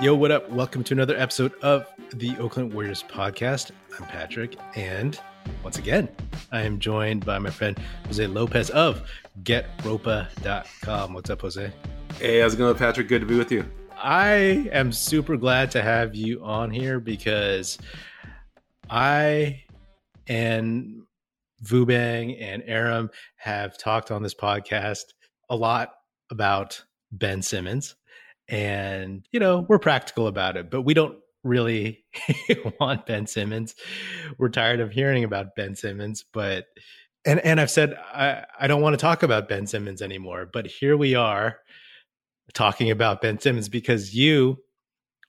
Yo, what up? Welcome to another episode of the Oakland Warriors podcast. I'm Patrick, and once again, I am joined by my friend Jose Lopez of GetRopa.com. What's up, Jose? Hey, how's it going, Patrick? Good to be with you. I am super glad to have you on here because I and Vubang and Aram have talked on this podcast a lot about Ben Simmons and, you know, we're practical about it, but we don't really want Ben Simmons. We're tired of hearing about Ben Simmons, but and and I've said I, I don't want to talk about Ben Simmons anymore, but here we are talking about Ben Simmons because you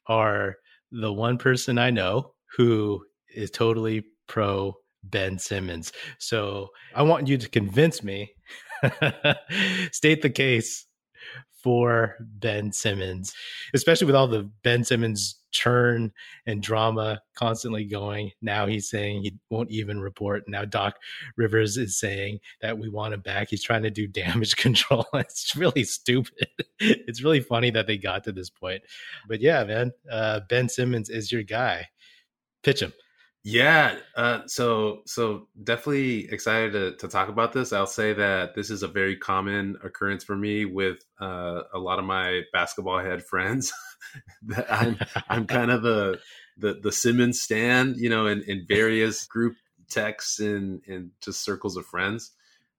are the one person I know who is totally pro Ben Simmons. So I want you to convince me, state the case for Ben Simmons, especially with all the Ben Simmons churn and drama constantly going. Now he's saying he won't even report. Now Doc Rivers is saying that we want him back. He's trying to do damage control. It's really stupid. It's really funny that they got to this point. But yeah, man, uh, Ben Simmons is your guy. Pitch him. Yeah, uh, so so definitely excited to, to talk about this. I'll say that this is a very common occurrence for me with uh, a lot of my basketball head friends. I'm I'm kind of the the the Simmons stand, you know, in, in various group texts and and just circles of friends.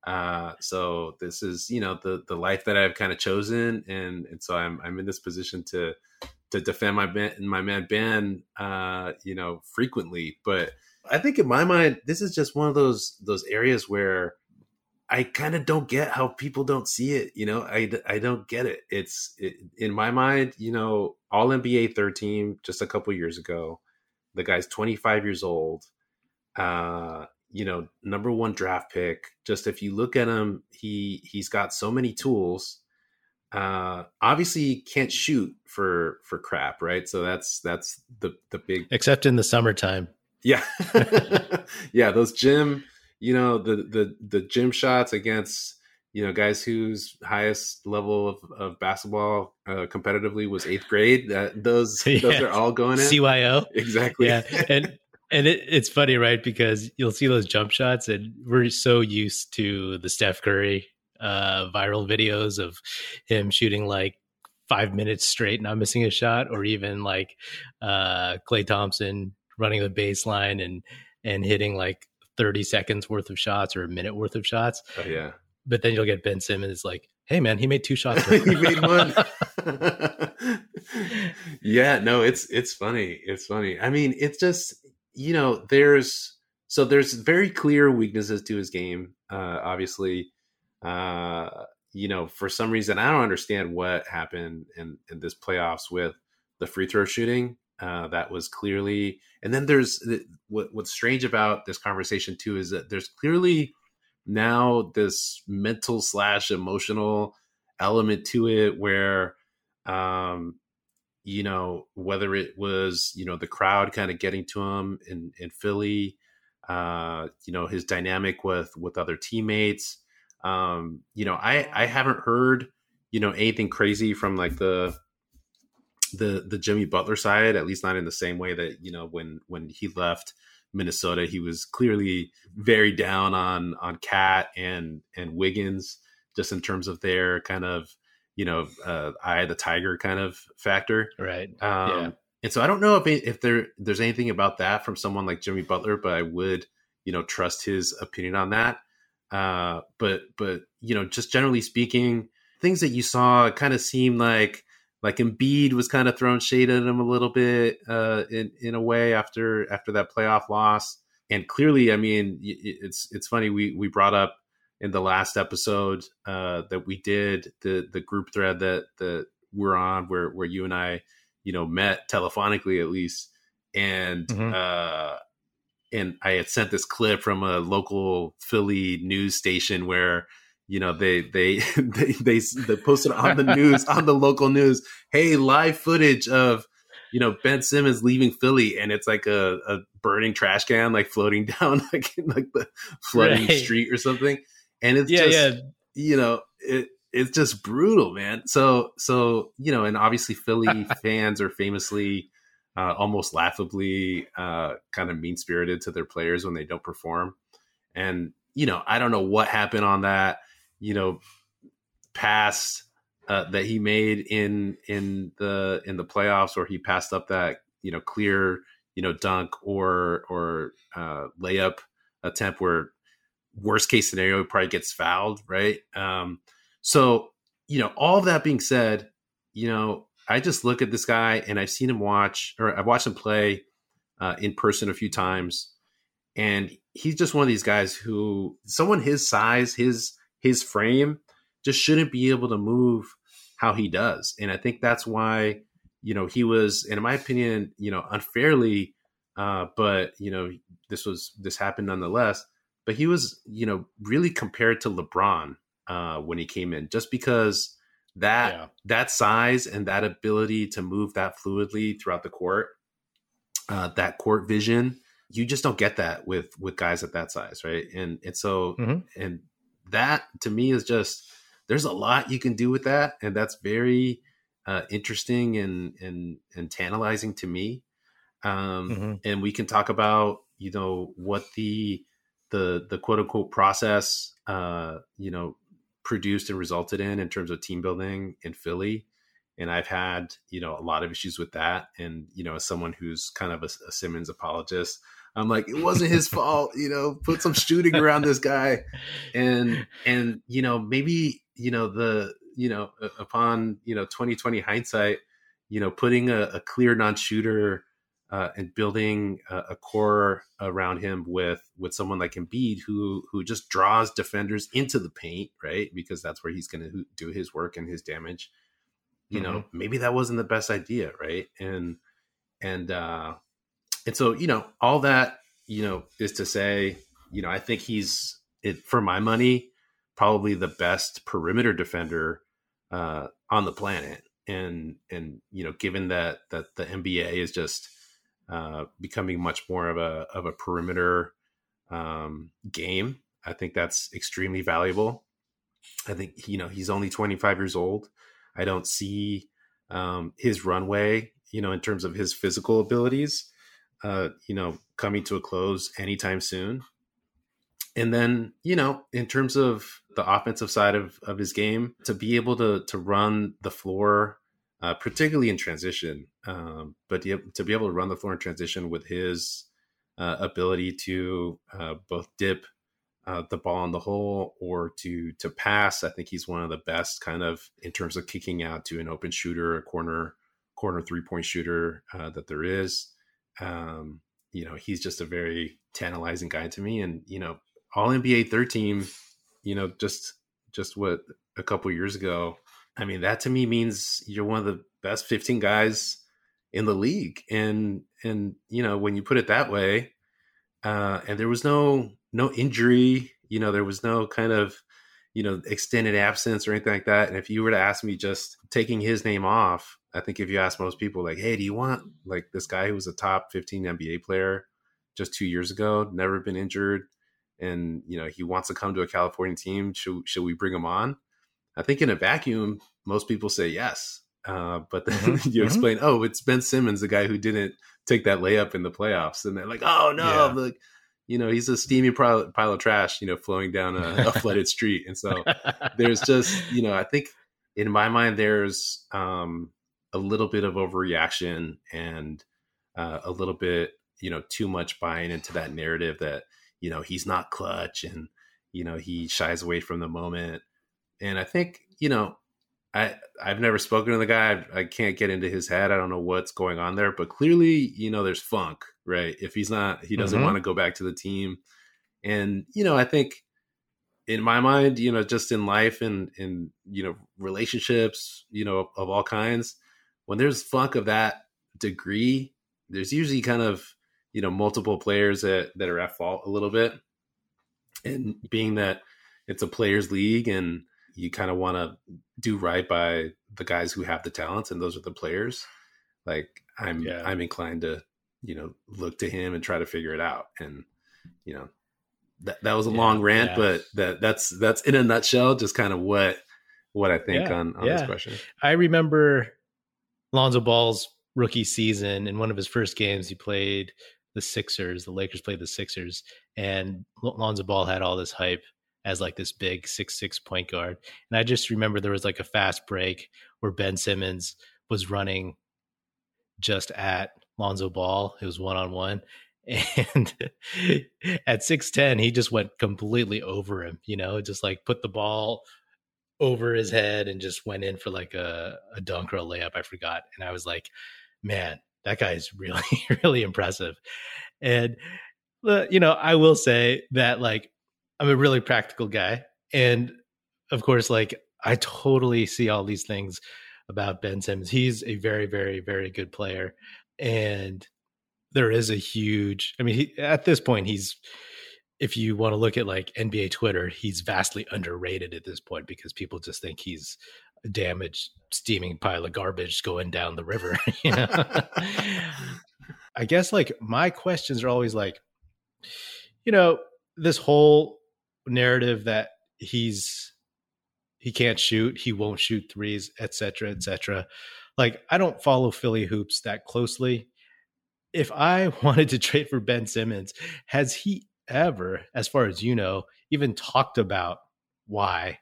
Uh, so this is you know the the life that I've kind of chosen, and and so I'm I'm in this position to to defend my man, my man Ben, uh, you know, frequently. But I think in my mind, this is just one of those those areas where I kind of don't get how people don't see it. You know, I, I don't get it. It's it, in my mind, you know, all NBA third team just a couple years ago. The guy's 25 years old. Uh, you know, number one draft pick. Just if you look at him, he he's got so many tools uh obviously can't shoot for for crap right? So that's that's the the big except in the summertime. Yeah. Yeah those gym you know the the the gym shots against you know guys whose highest level of, of basketball uh, competitively was eighth grade that those yeah. those are all going in. Cyo exactly. Yeah. And and it, it's funny right? Because you'll see those jump shots and we're so used to the steph curry uh, viral videos of him shooting like five minutes straight, not missing a shot, or even like uh, Klay Thompson running the baseline and and hitting like 30 seconds worth of shots or a minute worth of shots. Oh, yeah. But then you'll get Ben Simmons like, hey man, he made two shots. he made one. yeah, no, it's it's funny. It's funny. I mean, it's just you know, there's so there's very clear weaknesses to his game. Uh, obviously, uh, you know, for some reason, I don't understand what happened in, in this playoffs with the free throw shooting. Uh, that was clearly, and then there's what, what's strange about this conversation too is that there's clearly now this mental slash emotional element to it where, um, you know, whether it was you know the crowd kind of getting to him in in Philly, uh, you know, his dynamic with with other teammates um, you know, I I haven't heard you know anything crazy from like the the the Jimmy Butler side, at least not in the same way that you know when when he left Minnesota, he was clearly very down on on KAT and and Wiggins, just in terms of their kind of you know uh, eye the tiger kind of factor, right? Um, yeah. And so I don't know if if there there's anything about that from someone like Jimmy Butler, but I would you know trust his opinion on that. Uh, but but you know, just generally speaking, things that you saw kind of seemed like like Embiid was kind of throwing shade at him a little bit uh, in in a way after after that playoff loss. And clearly, I mean, it's it's funny we we brought up in the last episode uh, that we did the the group thread that that we're on where where you and I you know met telephonically at least and mm-hmm. uh, and I had sent this clip from a local Philly news station where you know they they they they, they posted on the news on the local news hey live footage of you know Ben Simmons leaving Philly and it's like a, a burning trash can like floating down like like the flooding right. street or something and it's yeah just yeah you know it it's just brutal, man. So so you know, and obviously Philly fans are famously uh, almost laughably uh, kind of mean spirited to their players when they don't perform. And you know, I don't know what happened on that. You know, pass uh, that he made in in the in the playoffs, or he passed up that you know clear you know dunk or or uh, layup attempt where worst case scenario probably gets fouled, right? Um, so you know, all that being said, you know, I just look at this guy and I've seen him watch or I've watched him play uh, in person a few times, and he's just one of these guys who someone his size, his his frame, just shouldn't be able to move how he does, and I think that's why you know he was, in my opinion, you know, unfairly, uh, but you know this was this happened nonetheless. But he was, you know, really compared to LeBron uh, when he came in, just because that yeah. that size and that ability to move that fluidly throughout the court, uh, that court vision, you just don't get that with with guys at that size, right? And and so mm-hmm. and that to me is just there's a lot you can do with that, and that's very uh, interesting and and and tantalizing to me. Um, mm-hmm. And we can talk about you know what the the the quote unquote process uh, you know produced and resulted in in terms of team building in Philly. And I've had, you know, a lot of issues with that. And, you know, as someone who's kind of a, a Simmons apologist, I'm like, it wasn't his fault, you know, put some shooting around this guy. And, and, you know, maybe, you know, the, you know, upon, you know, 2020 hindsight, you know, putting a, a clear non-shooter uh, and building a, a, core around him with with someone like Embiid who who just draws defenders into the paint, right? Because that's where he's going to do his work and his damage. You mm-hmm. know, maybe that wasn't the best idea, right? And and uh and so, you know, all that, you know, is to say, you know, I think he's it for my money probably the best perimeter defender uh on the planet. And and you know, given that that the NBA is just uh, becoming much more of a of a perimeter um, game. I think that's extremely valuable. I think you know he's only 25 years old. I don't see um, his runway, you know, in terms of his physical abilities, uh, you know, coming to a close anytime soon. And then, you know, in terms of the offensive side of, of his game, to be able to to run the floor uh, particularly in transition. Um, but to be able to run the floor in transition with his uh, ability to uh, both dip uh, the ball in the hole or to to pass, I think he's one of the best kind of in terms of kicking out to an open shooter, a corner corner three point shooter uh, that there is. Um, you know, he's just a very tantalizing guy to me, and you know, all NBA third team. You know, just just what a couple years ago I mean, that to me means you're one of the best 15 guys in the league. And and you know, when you put it that way, uh, and there was no no injury, you know, there was no kind of you know extended absence or anything like that. And if you were to ask me just taking his name off, I think if you ask most people, like, hey, do you want like this guy who was a top 15 NBA player just two years ago, never been injured, and you know he wants to come to a California team? Should should we bring him on? I think in a vacuum, most people say yes. Uh, but then mm-hmm. you mm-hmm. explain, oh, it's Ben Simmons, the guy who didn't take that layup in the playoffs, and they're like, oh no, yeah. like you know, he's a steamy pile, pile of trash, you know, flowing down a, a flooded street, and so there's just, you know, I think in my mind there's um, a little bit of overreaction and uh, a little bit, you know, too much buying into that narrative that you know he's not clutch and you know he shies away from the moment and I think you know, I I've never spoken to the guy. I, I, can't get into his head. I don't know what's going on there, but clearly, you know, there's funk, right? If he's not, he doesn't mm-hmm. want to go back to the team, and you know, I think in my mind, you know, just in life and in you know relationships, you know, of all kinds, when there's funk of that degree, there's usually kind of you know multiple players that that are at fault a little bit, and being that it's a players league and you kind of want to do right by the guys who have the talents and those are the players like i'm yeah. i'm inclined to you know look to him and try to figure it out and you know that that was a yeah, long rant yeah. but that that's that's in a nutshell just kind of what what I think on on this question. I remember Lonzo Ball's rookie season. In one of his first games, he played the Sixers. The Lakers played the Sixers, and Lonzo Ball had all this hype as like this big six six point guard. And I just remember there was like a fast break where Ben Simmons was running just at Lonzo Ball. It was one on one. And at 6'10, he just went completely over him, you know, just like put the ball over his head and just went in for like a, a dunk or a layup. I forgot. And I was like, man, that guy is really, really impressive. And, uh, you know, I will say that like I'm a really practical guy. And of course, like I totally see all these things about Ben Simmons. He's a very, very, very good player. And there is a huge, I mean, he, at this point, he's, if you want to look at like NBA Twitter, he's vastly underrated at this point because people just think he's a damaged, steaming pile of garbage going down the river. You know? I guess like my questions are always like, you know, this whole narrative that he's he can't shoot, he won't shoot threes, etc., cetera, et cetera. Like I don't follow Philly hoops that closely. If I wanted to trade for Ben Simmons, has he ever, as far as you know, even talked about why?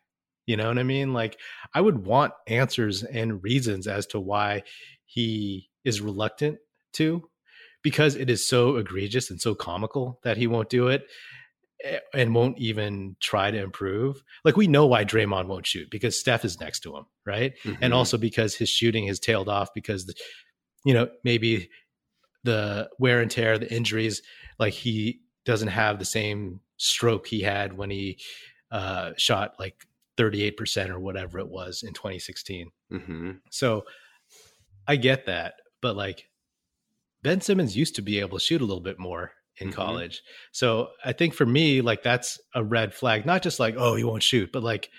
You know what I mean? Like I would want answers and reasons as to why he is reluctant to because it is so egregious and so comical that he won't do it and won't even try to improve. Like we know why Draymond won't shoot because Steph is next to him, right? And Mhm. also because his shooting has tailed off because the, you know maybe the wear and tear, the injuries, like he doesn't have the same stroke he had when he uh, shot like 38% or whatever it was in 2016. Mhm. So I get that, but like Ben Simmons used to be able to shoot a little bit more in Mhm. college. So I think for me, like that's a red flag. Not just like, oh, he won't shoot, but like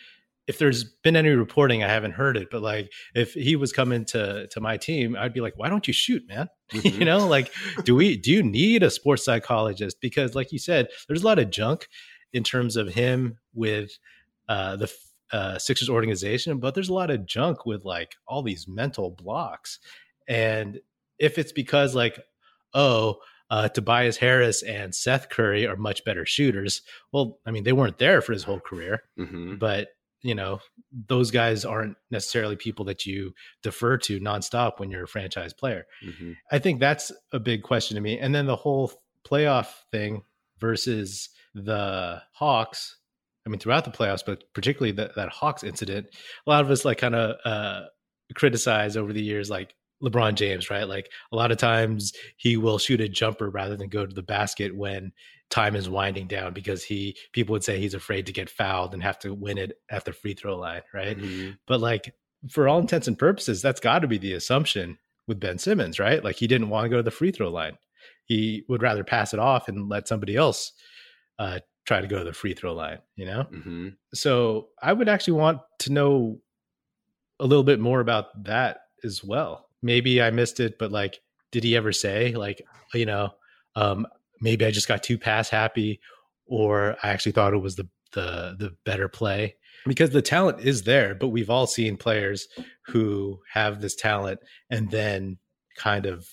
if there's been any reporting, I haven't heard it. But like if he was coming to to my team, I'd be like, why don't you shoot, man? Mhm. you know, like do we do you need a sports psychologist? Because like you said, there's a lot of junk in terms of him with uh the uh, Sixers organization, but there's a lot of junk with like all these mental blocks. And if it's because like, oh, uh, Tobias Harris and Seth Curry are much better shooters, well, I mean, they weren't there for his whole career, Mhm. but you know, those guys aren't necessarily people that you defer to nonstop when you're a franchise player. Mhm. I think that's a big question to me. And then the whole playoff thing versus the Hawks. I mean, throughout the playoffs, but particularly that, that Hawks incident, a lot of us like kind of uh, criticize over the years, like LeBron James, right? Like a lot of times he will shoot a jumper rather than go to the basket when time is winding down because he people would say he's afraid to get fouled and have to win it at the free throw line, right? Mhm. But like for all intents and purposes, that's got to be the assumption with Ben Simmons, right? Like he didn't want to go to the free throw line. He would rather pass it off and let somebody else uh, try to go to the free throw line, you know? Mhm. So I would actually want to know a little bit more about that as well. Maybe I missed it, but like, did he ever say, like, you know, um, maybe I just got too pass happy, or I actually thought it was the the the better play because the talent is there, but we've all seen players who have this talent and then kind of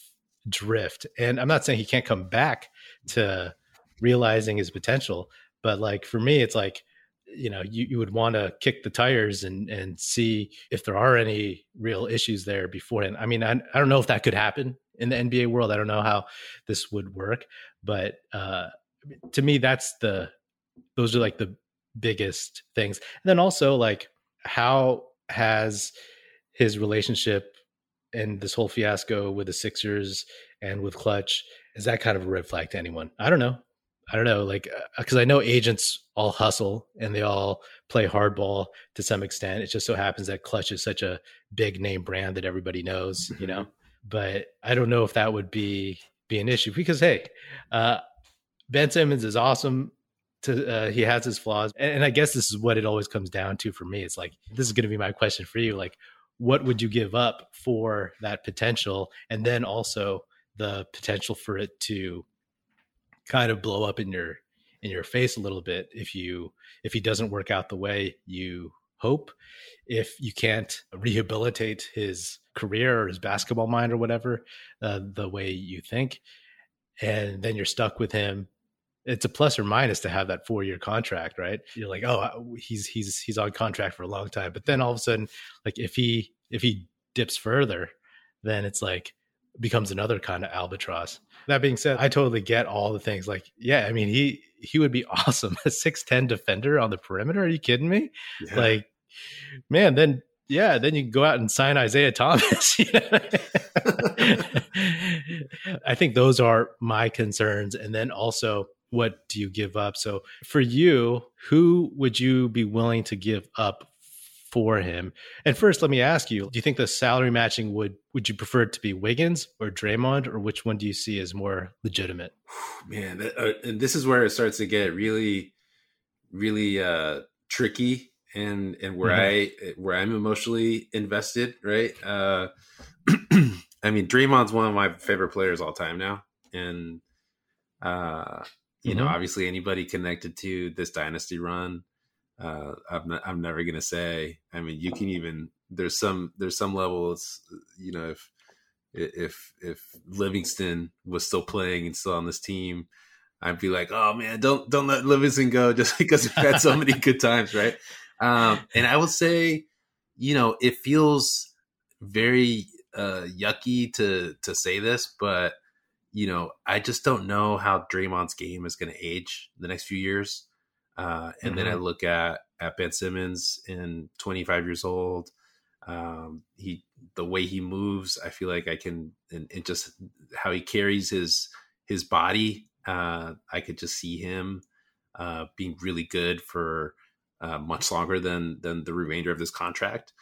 drift. And I'm not saying he can't come back to realizing his potential, but like for me, it's like you know you, you would want to kick the tires and and see if there are any real issues there beforehand. I mean, I, I don't know if that could happen in the NBA world. I don't know how this would work, but uh, to me, that's the those are like the biggest things. And then also like how has his relationship and this whole fiasco with the Sixers and with Klutch is that kind of a red flag to anyone? I don't know. I don't know, like because I know agents all hustle and they all play hardball to some extent. It just so happens that Klutch is such a big name brand that everybody knows, you know. But I don't know if that would be be an issue because hey, uh, Ben Simmons is awesome. To uh, he has his flaws, and, and I guess this is what it always comes down to for me. It's like this is going to be my question for you. Like, what would you give up for that potential, and then also the potential for it to kind of blow up in your in your face a little bit if you if he doesn't work out the way you hope if you can't rehabilitate his career or his basketball mind or whatever uh, the way you think and then you're stuck with him it's a plus or minus to have that four year contract right? You're like oh he's he's he's on contract for a long time. But then all of a sudden like if he if he dips further then it's like becomes another kind of albatross that being said i totally get all the things like yeah i mean he he would be awesome a 6'10 defender on the perimeter are you kidding me yeah. like man then yeah, then you can go out and sign Isaiah Thomas. I think those are my concerns. And then also, what do you give up? So, for you, who would you be willing to give up for him? And first, let me ask you: Do you think the salary matching would would you prefer it to be Wiggins or Draymond, or which one do you see as more legitimate? Man, uh, and this is where it starts to get really, really uh, tricky and and where mm-hmm. I where I'm emotionally invested, right? Uh, I mean, Draymond's one of my favorite players all time now, and uh, you mm-hmm. know, obviously anybody connected to this dynasty run, uh, I'm not, I'm never gonna say. I mean, you can even there's some there's some levels, you know, if if if Livingston was still playing and still on this team, I'd be like, oh man, don't don't let Livingston go just because we've had so many good times, right? Um, and I would say, you know, it feels very uh, yucky to to say this, but you know, I just don't know how Draymond's game is going to age the next few years. Uh, and mm-hmm. then I mm-hmm. look at at Ben Simmons in 25 years old. Um, he the way he moves, I feel like I can, and, and just how he carries his his body. Uh, I could just see him uh, being really good for uh, much longer than than the remainder of this contract.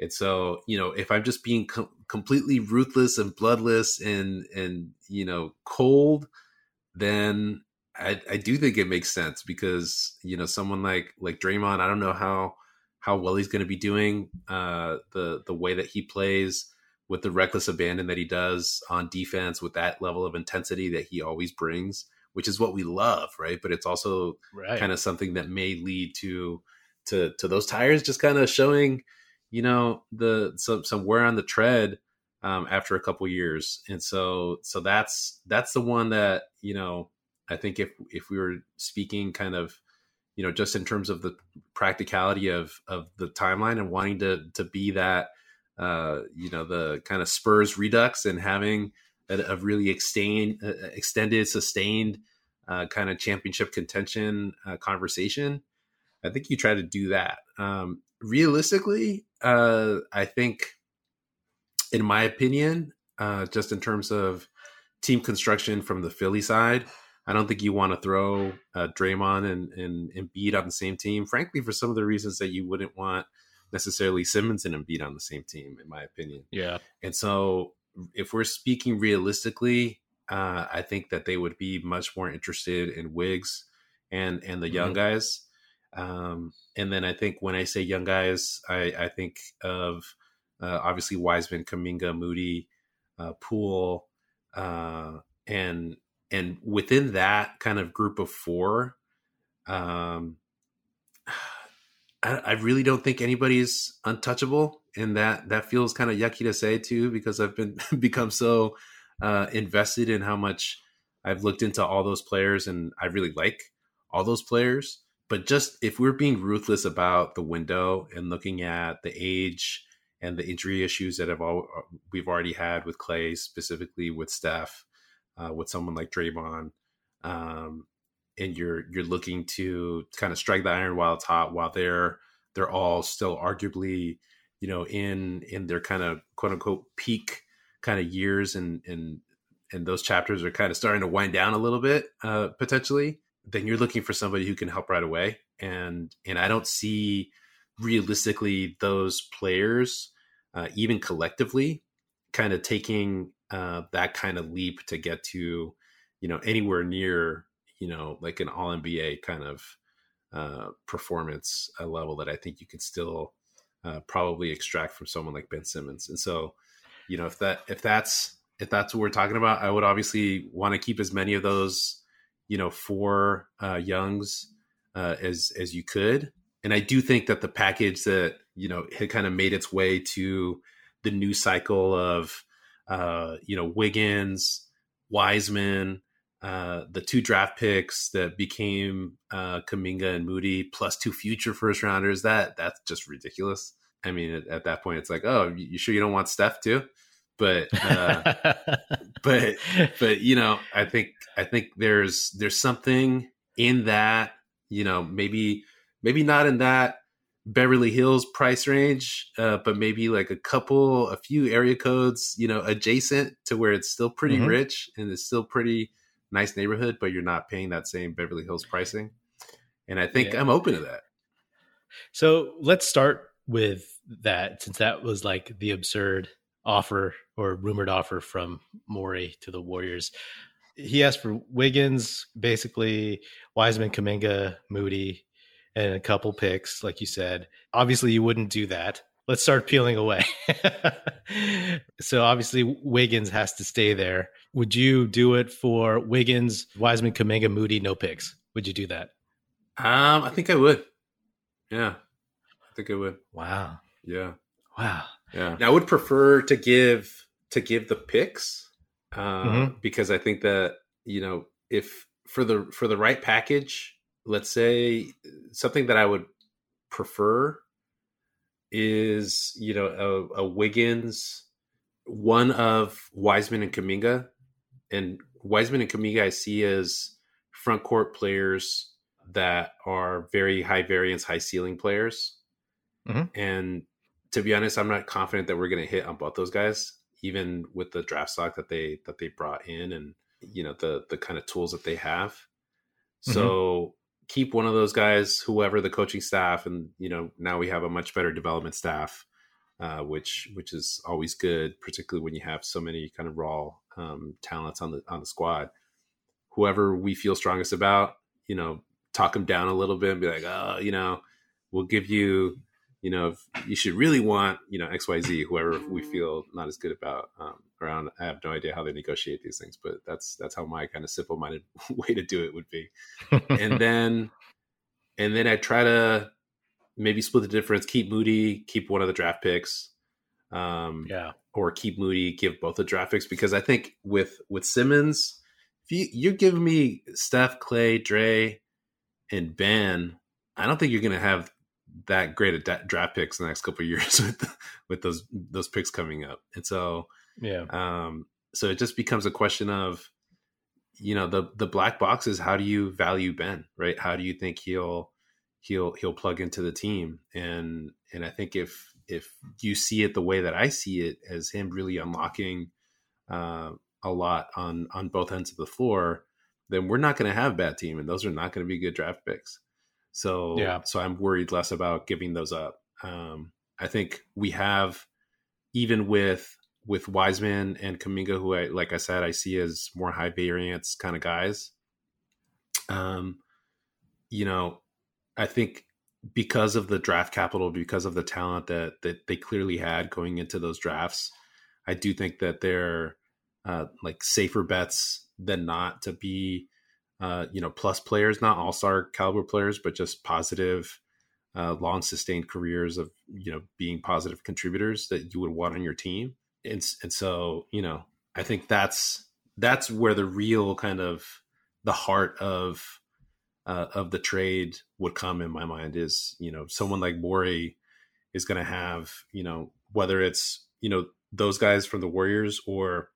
And so, you know, if I'm just being com- completely ruthless and bloodless and and you know cold, then I, I do think it makes sense because you know someone like like Draymond, I don't know how how well he's going to be doing. Uh, the the way that he plays with the reckless abandon that he does on defense with that level of intensity that he always brings which is what we love, right? But it's also right. kind of something that may lead to to to those tires just kind of showing, you know, the some some wear on the tread um, after a couple years, and so so that's that's the one that you know I think if if we were speaking kind of you know just in terms of the practicality of of the timeline and wanting to to be that uh you know the kind of Spurs redux and having a, a really extend, uh, extended, sustained uh, kind of championship contention uh, conversation. I think you try to do that. Um, realistically, uh, I think, in my opinion, uh, just in terms of team construction from the Philly side, I don't think you want to throw uh, Draymond and, and Embiid on the same team. Frankly, for some of the reasons that you wouldn't want necessarily Simmons and Embiid on the same team, in my opinion. Yeah. And so if we're speaking realistically, uh, I think that they would be much more interested in Wiggs and and the mm-hmm. young guys. Um, and then I think when I say young guys, I, I think of uh, obviously Wiseman, Kuminga, Moody, uh, Poole, uh, and and within that kind of group of four, um, I, I really don't think anybody's untouchable and that that feels kind of yucky to say too because I've been become so uh, invested in how much I've looked into all those players and I really like all those players. But just if we're being ruthless about the window and looking at the age and the injury issues that have all we've already had with Klay, specifically with Steph, uh, with someone like Draymond, um, and you're you're looking to kind of strike the iron while it's hot, while they're they're all still arguably you know in in their kind of quote unquote peak kind of years and and and those chapters are kind of starting to wind down a little bit uh potentially then you're looking for somebody who can help right away. And and i don't see realistically those players uh, even collectively kind of taking uh, that kind of leap to get to you know anywhere near you know like an all nba kind of uh, performance level that i think you could still uh, probably extract from someone like Ben Simmons. And so, you know, if that if that's if that's what we're talking about, I would obviously want to keep as many of those, you know, four uh, youngs uh, as as you could. and I do think that the package that you know had kind of made its way to the new cycle of uh, you know Wiggins, Wiseman, uh, the two draft picks that became uh, Kuminga and Moody, plus two future first rounders. That that's just ridiculous. I mean, at, at that point, it's like, oh, you sure you don't want Steph too? But uh, but but you know, I think I think there's there's something in that. You know, maybe maybe not in that Beverly Hills price range, uh, but maybe like a couple, a few area codes, you know, adjacent to where it's still pretty mm-hmm. rich and it's still pretty nice neighborhood, but you're not paying that same Beverly Hills pricing. And I think yeah. I'm open to that. So let's start with that, since that was like the absurd offer or rumored offer from Morey to the Warriors. He asked for Wiggins, basically Wiseman, Kuminga, Moody, and a couple picks, like you said. Obviously, you wouldn't do that. Let's start peeling away. so obviously, Wiggins has to stay there. Would you do it for Wiggins, Wiseman, Kuminga, Moody, no picks? Would you do that? Um, I think I would. Yeah, I think I would. Wow. Yeah. Wow. Yeah. Now, I would prefer to give to give the picks uh, mm-hmm. because I think that you know if for the for the right package, let's say something that I would prefer is you know a, a Wiggins, one of Wiseman and Kuminga, and Wiseman and Kuminga I see as front court players that are very high variance, high ceiling players. Mm-hmm. And to be honest, I'm not confident that we're going to hit on both those guys, even with the draft stock that they that they brought in and you know the the kind of tools that they have. Mm-hmm. So keep one of those guys, whoever the coaching staff, and you know now we have a much better development staff, uh, which which is always good, particularly when you have so many kind of raw um, talents on the on the squad. Whoever we feel strongest about, you know, talk them down a little bit and be like, oh, you know, we'll give you, you know, you should really want, you know, X Y Z, whoever we feel not as good about. Um, around, I have no idea how they negotiate these things, but that's that's how my kind of simple minded way to do it would be. and then, and then I try to maybe split the difference, keep Moody, keep one of the draft picks. Um, yeah. Or keep Moody, give both the draft picks because I think with with Simmons, if you you're giving me Steph, Klay, Dre, and Ben, I don't think you're going to have that great at draft picks in the next couple years with with those those picks coming up. And so yeah, um, so it just becomes a question of you know the the black boxes. How do you value Ben? Right? How do you think he'll he'll he'll plug into the team? And and I think if if you see it the way that I see it as him really unlocking uh, a lot on on both ends of the floor, then we're not going to have bad team, and those are not going to be good draft picks. So yeah, so I'm worried less about giving those up. Um, I think we have even with with Wiseman and Kuminga, who I like I said, I see as more high variance kind of guys. Um, you know, I think because of the draft capital, because of the talent that that they clearly had going into those drafts, I do think that they're uh, like safer bets than not to be, uh, you know, plus players, not all star caliber players, but just positive, uh, long sustained careers of you know being positive contributors that you would want on your team. And and so you know, I think that's that's where the real kind of the heart of uh, of the trade would come in my mind is you know someone like Morey is going to have you know whether it's you know those guys from the Warriors or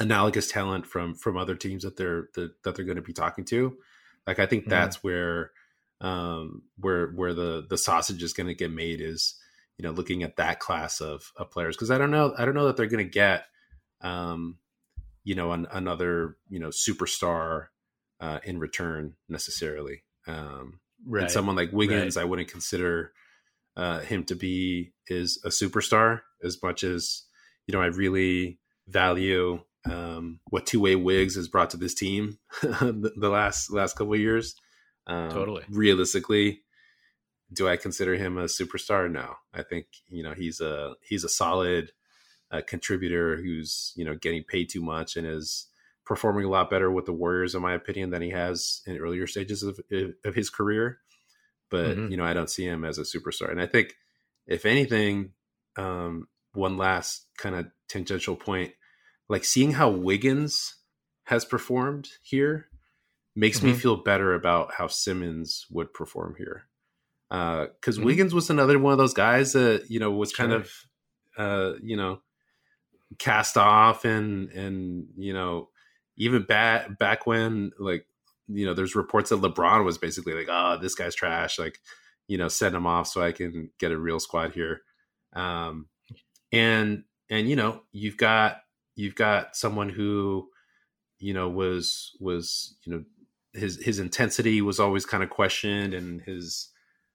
analogous talent from from other teams that they're that, that they're going to be talking to like i think mm. that's mm. where um where where the the sausage is going to get made is you know looking at that class of, of players because i don't know i don't know that they're going to get um you know an, another you know superstar uh in return necessarily um right. and someone like wiggins right. i wouldn't consider uh him to be is a superstar as much as you know i really value um, what two way Wigs has brought to this team the, the, last last couple of years. Um, totally. Realistically, do I consider him a superstar? No. I think you know he's a he's a solid uh, contributor who's you know getting paid too much and is performing a lot better with the Warriors, in my opinion, than he has in earlier stages of of his career. but mm-hmm. you know, I don't see him as a superstar. And I think, if anything, um, one last kind of tangential point, like seeing how Wiggins has performed here makes mm-hmm. me feel better about how Simmons would perform here. Because uh, mm-hmm. Wiggins was another one of those guys that you know was kind of, uh, you know, cast off and and you know even back back when like you know there's reports that LeBron was basically like oh this guy's trash like you know send him off so I can get a real squad here um and and you know you've got you've got someone who you know was was you know his his intensity was always kind of questioned and his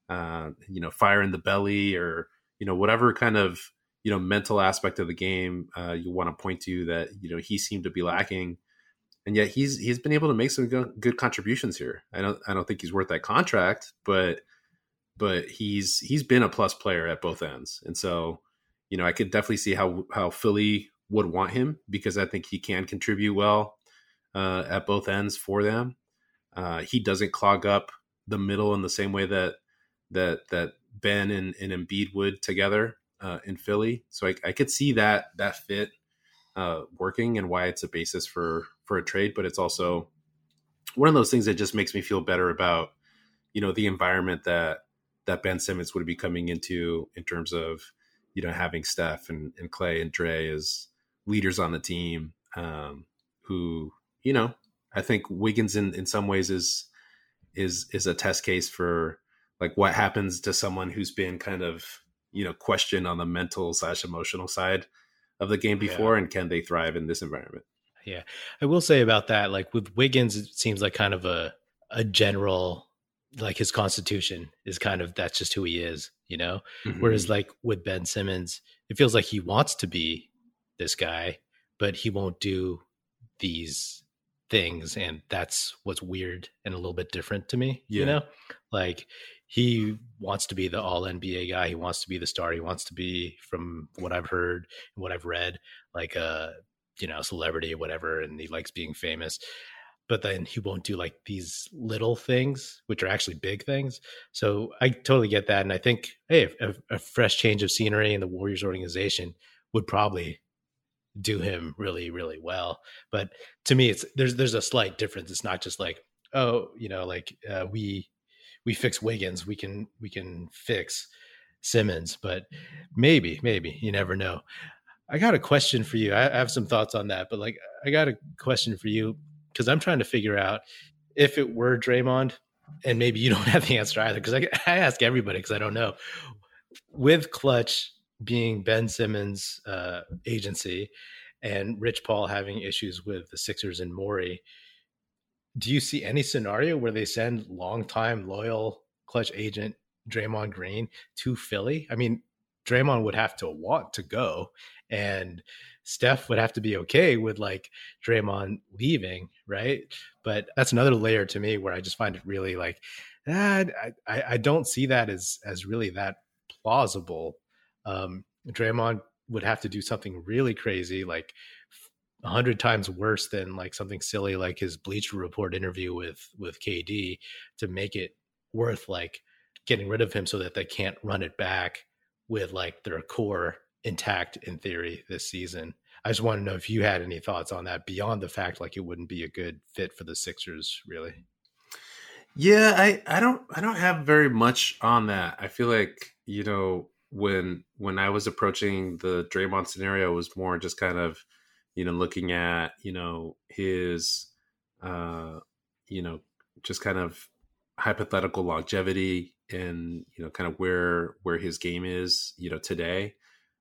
uh you know fire in the belly or you know whatever kind of you know mental aspect of the game uh, you want to point to that you know he seemed to be lacking. And yet he's he's been able to make some good, good contributions here. I don't i don't think he's worth that contract but but he's he's been a plus player at both ends. And so you know i could definitely see how how philly would want him because i think he can contribute well uh, at both ends for them uh, he doesn't clog up the middle in the same way that that that ben and, and Embiid would together uh, in Philly. So I, I, could see that that fit uh, working and why it's a basis for for a trade. But it's also one of those things that just makes me feel better about you know the environment that that Ben Simmons would be coming into in terms of you know having Steph and, and Klay and Dre as leaders on the team um, who you know I think Wiggins in in some ways is is is a test case for like what happens to someone who's been kind of you know questioned on the mental slash emotional side of the game before, yeah. and can they thrive in this environment? Yeah, I will say about that, like with Wiggins, it seems like kind of a a general like his constitution is kind of that's just who he is, you know. Mm-hmm. Whereas like with Ben Simmons, it feels like he wants to be this guy, but he won't do these things and that's what's weird and a little bit different to me yeah. you know like he wants to be the all NBA guy. He wants to be the star. He wants to be, from what I've heard and what I've read, like a you know celebrity or whatever. And he likes being famous. But then he won't do like these little things, which are actually big things. So I totally get that, and I think hey, a, a fresh change of scenery in the Warriors organization would probably do him really, really well. But to me, it's there's there's a slight difference. It's not just like oh, you know, like uh, we we fix Wiggins, we can we can fix Simmons. But maybe, maybe you never know. I got a question for you. I have some thoughts on that, but like I got a question for you because I'm trying to figure out if it were Draymond, and maybe you don't have the answer either. Because I, I ask everybody because I don't know. With Klutch being Ben Simmons' uh, agency and Rich Paul having issues with the Sixers and Morey, do you see any scenario where they send longtime loyal Klutch agent Draymond Green to Philly? I mean, Draymond would have to want to go, and Steph would have to be okay with like Draymond leaving, right? But that's another layer to me where I just find it really like, ah, I, I don't see that as as really that plausible. Um, Draymond would have to do something really crazy, like a hundred times worse than like something silly like his Bleacher Report interview with with KD to make it worth like getting rid of him so that they can't run it back with like their core intact in theory this season. I just want to know if you had any thoughts on that beyond the fact like it wouldn't be a good fit for the Sixers, really. Yeah, I I don't I don't have very much on that. I feel like you know when when I was approaching the Draymond scenario was more just kind of you know, looking at, you know, his, uh, you know, just kind of hypothetical longevity and, you know, kind of where, where his game is, you know, today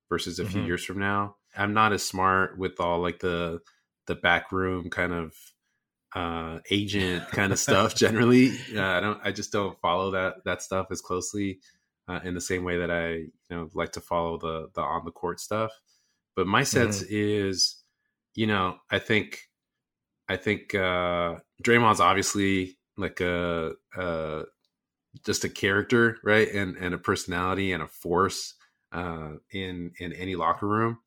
versus a mm-hmm. few years from now. I'm not as smart with all like the, the back room kind of, uh, agent kind of stuff generally. Uh, I don't, I just don't follow that, that stuff as closely. Uh, in the same way that I, you know, like to follow the the on the court stuff. But my sense mm-hmm. is you know, I think I think uh Draymond's obviously like a uh just a character, right? And and a personality and a force uh in in any locker room.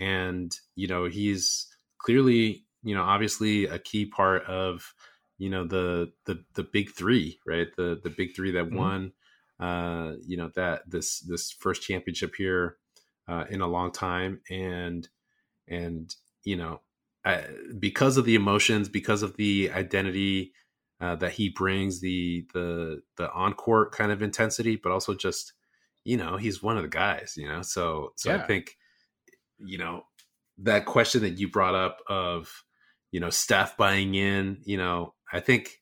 And, you know, he's clearly, you know, obviously a key part of you know the the the big three, right? The the big three that mm-hmm. won, uh, you know that this this first championship here uh, in a long time, and and you know I, because of the emotions, because of the identity uh, that he brings, the the the on court kind of intensity, but also just you know he's one of the guys, you know. So so yeah. I think you know that question that you brought up of you know Steph buying in, you know, I think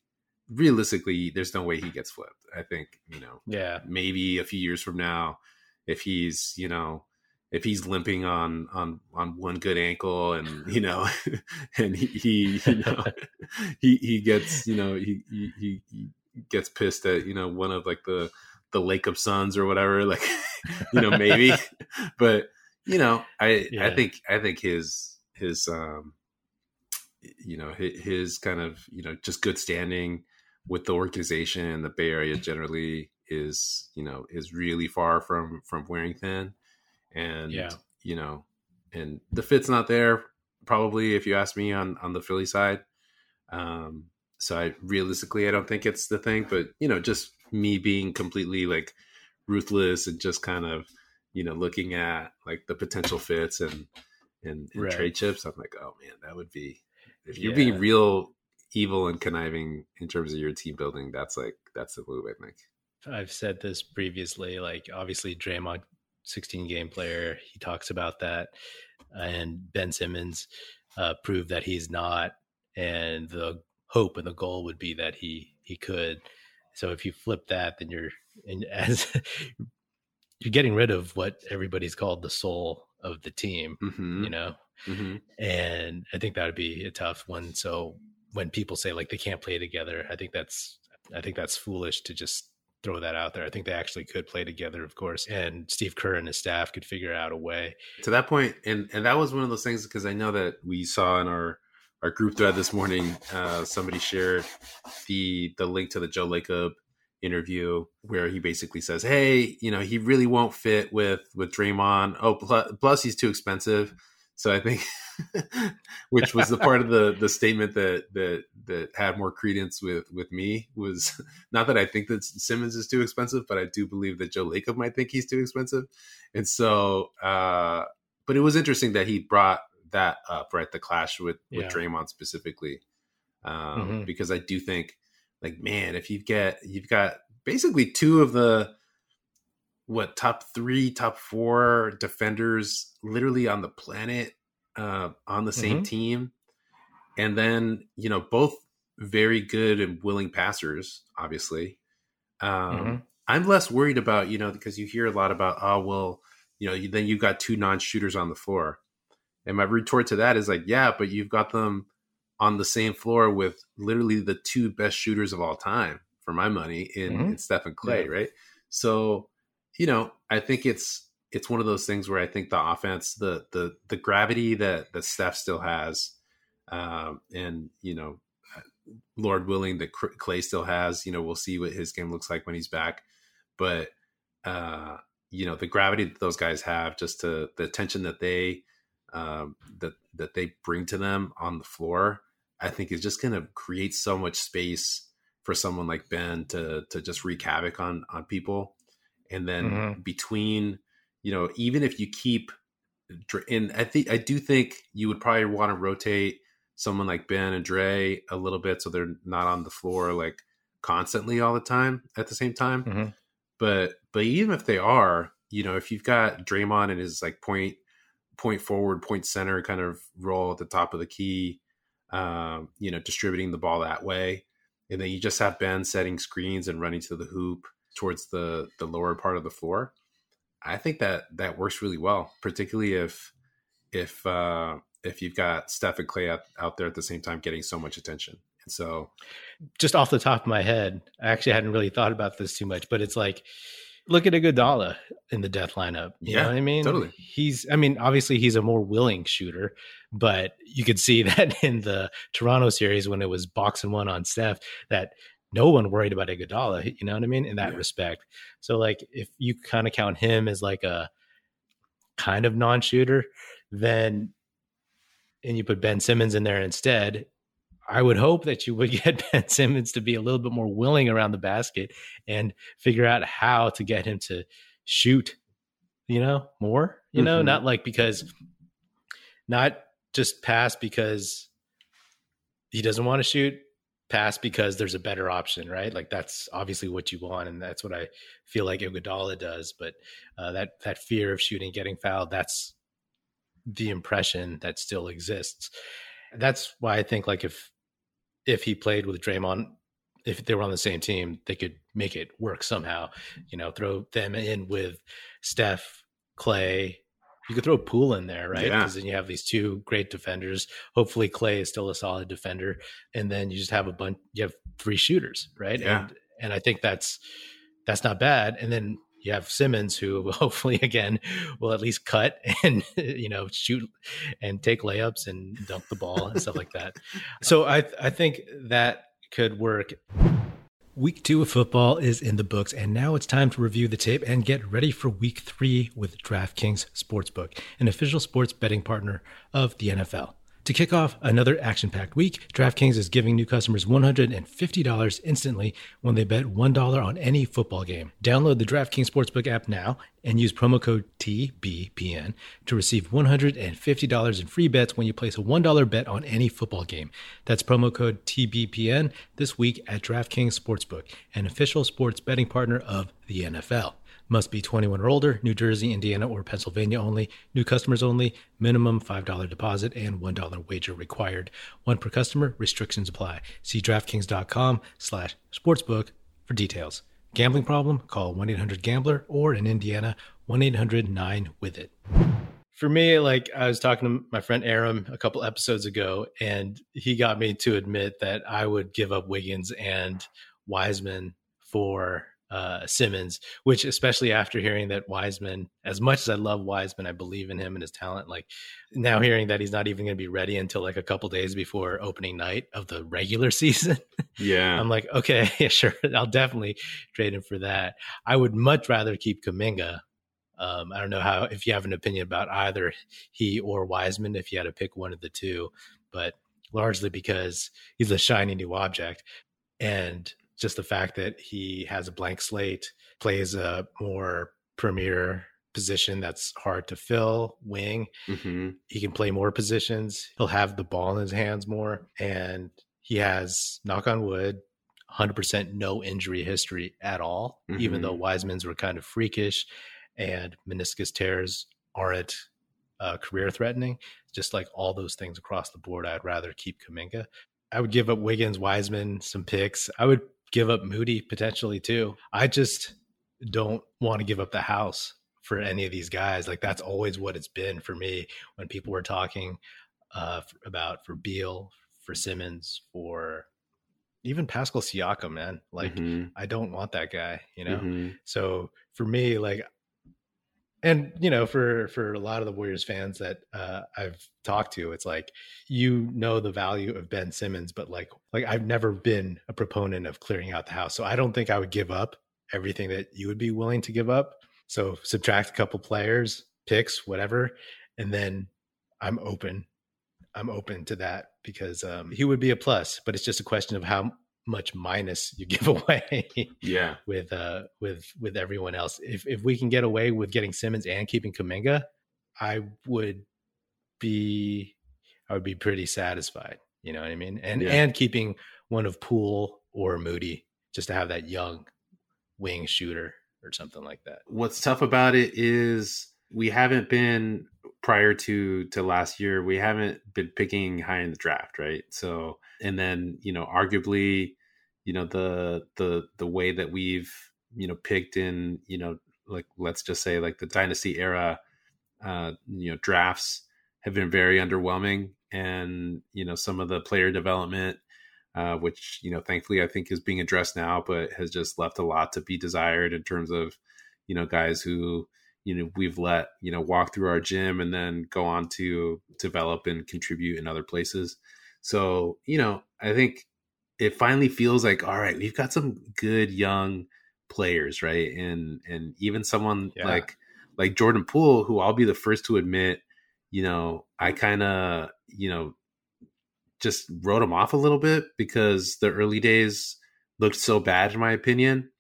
realistically there's no way he gets flipped. I think you know, yeah, maybe a few years from now, if he's you know if he's limping on on on one good ankle and you know and he, he you know he he gets you know he, he he gets pissed at you know one of like the the Lacob sons or whatever like you know maybe but you know i yeah. i think i think his his um you know his, his kind of you know just good standing with the organization and the bay area generally is you know is really far from from wearing thin and yeah. you know, and the fit's not there probably if you ask me on on the Philly side. Um, so I realistically I don't think it's the thing, but you know, just me being completely like ruthless and just kind of you know looking at like the potential fits and and, and right. trade chips, I'm like, oh man, that would be if you're yeah. being real evil and conniving in terms of your team building, that's like that's the move I think. I've said this previously. Like obviously Draymond 16 game player. He talks about that. And Ben Simmons uh, proved that he's not. And the hope and the goal would be that he he could. So if you flip that, then you're and as you're getting rid of what everybody's called the soul of the team, mm-hmm. you know. Mm-hmm. And I think that would be a tough one. So when people say like they can't play together, I think that's I think that's foolish to just throw that out there. I think they actually could play together, of course, and Steve Kerr and his staff could figure out a way. To that point, and and that was one of those things because I know that we saw in our our group thread this morning, uh, somebody shared the the link to the Joe Lacob interview where he basically says, "Hey, you know, he really won't fit with with Draymond. Oh, plus, plus he's too expensive." So I think, which was the part of the the statement that that that had more credence with with me was not that I think that Simmons is too expensive, but I do believe that Joe Lacob might think he's too expensive, and so. uh But it was interesting that he brought that up, right? The clash with with yeah. Draymond specifically, um, mm-hmm. because I do think, like, man, if you get you've got basically two of the what top three, top four defenders literally on the planet uh, on the same mm-hmm. team, and then you know both very good and willing passers. Obviously, um, mm-hmm. I'm less worried about you know because you hear a lot about oh well you know then you've got two non-shooters on the floor, and my retort to that is like yeah, but you've got them on the same floor with literally the two best shooters of all time for my money in, mm-hmm. in Steph and Klay, yeah. right? So you know, I think it's it's one of those things where I think the offense, the the the gravity that that Steph still has, um, and you know, Lord willing, that Klay still has. You know, we'll see what his game looks like when he's back, but uh, you know, the gravity that those guys have, just to the attention that they um, that that they bring to them on the floor, I think is just going to create so much space for someone like Ben to to just wreak havoc on on people and then mm-hmm. between you know even if you keep and I think I do think you would probably want to rotate someone like Ben and Dre a little bit so they're not on the floor like constantly all the time at the same time. Mm-hmm. But but even if they are, you know, if you've got Draymond and his like point point forward, point center kind of role at the top of the key, um, you know, distributing the ball that way, and then you just have Ben setting screens and running to the hoop towards the the lower part of the floor, I think that that works really well, particularly if if uh, if you've got Steph and Klay out, out there at the same time getting so much attention. And so, just off the top of my head, I actually hadn't really thought about this too much, but it's like look at a Iguodala in the death lineup. You yeah, know what I mean? Totally. He's, I mean, obviously he's a more willing shooter, but you could see that in the Toronto series when it was boxing one on Steph, that no one worried about Iguodala. You know what I mean? In that yeah. respect. So like, if you kind of count him as like a kind of non-shooter, then and you put Ben Simmons in there instead, I would hope that you would get Ben Simmons to be a little bit more willing around the basket and figure out how to get him to shoot, you know, more, you know, mm-hmm. not like because, not just pass because he doesn't want to shoot, pass because there's a better option, right? Like that's obviously what you want, and that's what I feel like Iguodala does. But uh, that that fear of shooting, getting fouled, that's the impression that still exists. That's why I think like if if he played with Draymond, if they were on the same team, they could make it work somehow. You know, throw them in with Steph, Klay. You could throw Poole in there, right? Because yeah. then you have these two great defenders. Hopefully, Klay is still a solid defender, and then you just have a bunch. You have three shooters, right? Yeah. And and I think that's that's not bad. And then you have Simmons, who hopefully again will at least cut and you know shoot and take layups and dunk the ball and stuff like that. So I I think that could work. Week two of football is in the books, and now it's time to review the tape and get ready for week three with DraftKings Sportsbook, an official sports betting partner of the NFL. To kick off another action packed week, DraftKings is giving new customers $150 instantly when they bet $1 on any football game. Download the DraftKings Sportsbook app now and use promo code TBPN to receive $150 in free bets when you place a $1 bet on any football game. That's promo code TBPN this week at DraftKings Sportsbook, an official sports betting partner of the NFL. Must be 21 or older, New Jersey, Indiana, or Pennsylvania only. New customers only. Minimum $5 deposit and $1 wager required. One per customer. Restrictions apply. See DraftKings.com slash sportsbook for details. Gambling problem? Call 1-800-GAMBLER or in Indiana, 1-800-9-WITH-IT. For me, like I was talking to my friend Aram a couple episodes ago, and he got me to admit that I would give up Wiggins and Wiseman for uh, Simmons, which especially after hearing that Wiseman, as much as I love Wiseman, I believe in him and his talent. Like now hearing that he's not even going to be ready until like a couple days before opening night of the regular season. Yeah, I'm like, okay, yeah, sure, I'll definitely trade him for that. I would much rather keep Kuminga. Um, I don't know how if you have an opinion about either he or Wiseman, if you had to pick one of the two, but largely because he's a shiny new object and just the fact that he has a blank slate, plays a more premier position that's hard to fill, wing. Mm-hmm. He can play more positions. He'll have the ball in his hands more. And he has, knock on wood, 100% no injury history at all, mm-hmm. even though mm-hmm. Wiseman's were kind of freakish and meniscus tears aren't uh, career threatening. Just like all those things across the board, I'd rather keep Kuminga. I would give up Wiggins, Wiseman, some picks. I would give up Moody potentially too. I just don't want to give up the house for any of these guys. Like that's always what it's been for me when people were talking uh, about for Beal, for Simmons, for even Pascal Siakam, man. Like mm-hmm. I don't want that guy, you know. Mm-hmm. So for me, like and you know for for a lot of the warriors fans that uh, i've talked to it's like you know the value of ben simmons but like like i've never been a proponent of clearing out the house so i don't think i would give up everything that you would be willing to give up. So subtract a couple players picks whatever and then i'm open i'm open to that because um, he would be a plus but it's just a question of how much minus you give away yeah. with uh with with everyone else. If if we can get away with getting simmons and keeping Kuminga i would be i would be pretty satisfied you know what i mean? And yeah. and keeping one of poole or moody just to have that young wing shooter or something like that. What's tough about it is we haven't been prior to to last year we haven't been picking high in the draft right? So and then you know arguably you know the the the way that we've you know picked in you know like let's just say like the dynasty era uh you know drafts have been very underwhelming. And you know some of the player development uh which you know thankfully i think is being addressed now but has just left a lot to be desired in terms of you know guys who you know we've let you know walk through our gym and then go on to develop and contribute in other places so you know i think it finally feels like all right we've got some good young players right and and even someone yeah. like like jordan poole who i'll be the first to admit you know i kind of you know just wrote him off a little bit because the early days looked so bad, in my opinion.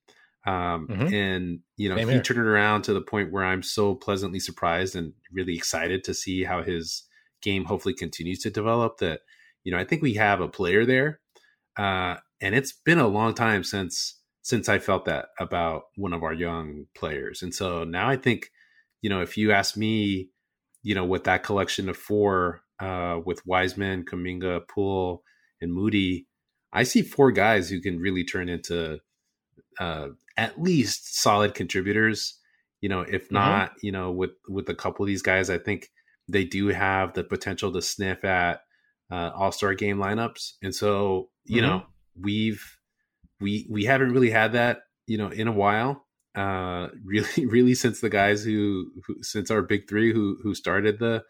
Um, mm-hmm. And you know, Same he here. turned it around to the point where I'm so pleasantly surprised and really excited to see how his game hopefully continues to develop. That you know, I think we have a player there, uh, and it's been a long time since since I felt that about one of our young players. And so now I think, you know, if you ask me, you know, with that collection of four, uh, with Wiseman, Kuminga, Poole, and Moody, I see four guys who can really turn into uh, at least solid contributors. You know, if mm-hmm. not, mm-hmm. you know, with with a couple of these guys, I think they do have the potential to sniff at uh, All Star game lineups. And so, you mm-hmm. know, we've we we haven't really had that, you know, in a while. Uh, really, really since the guys who, who since our big three who who started the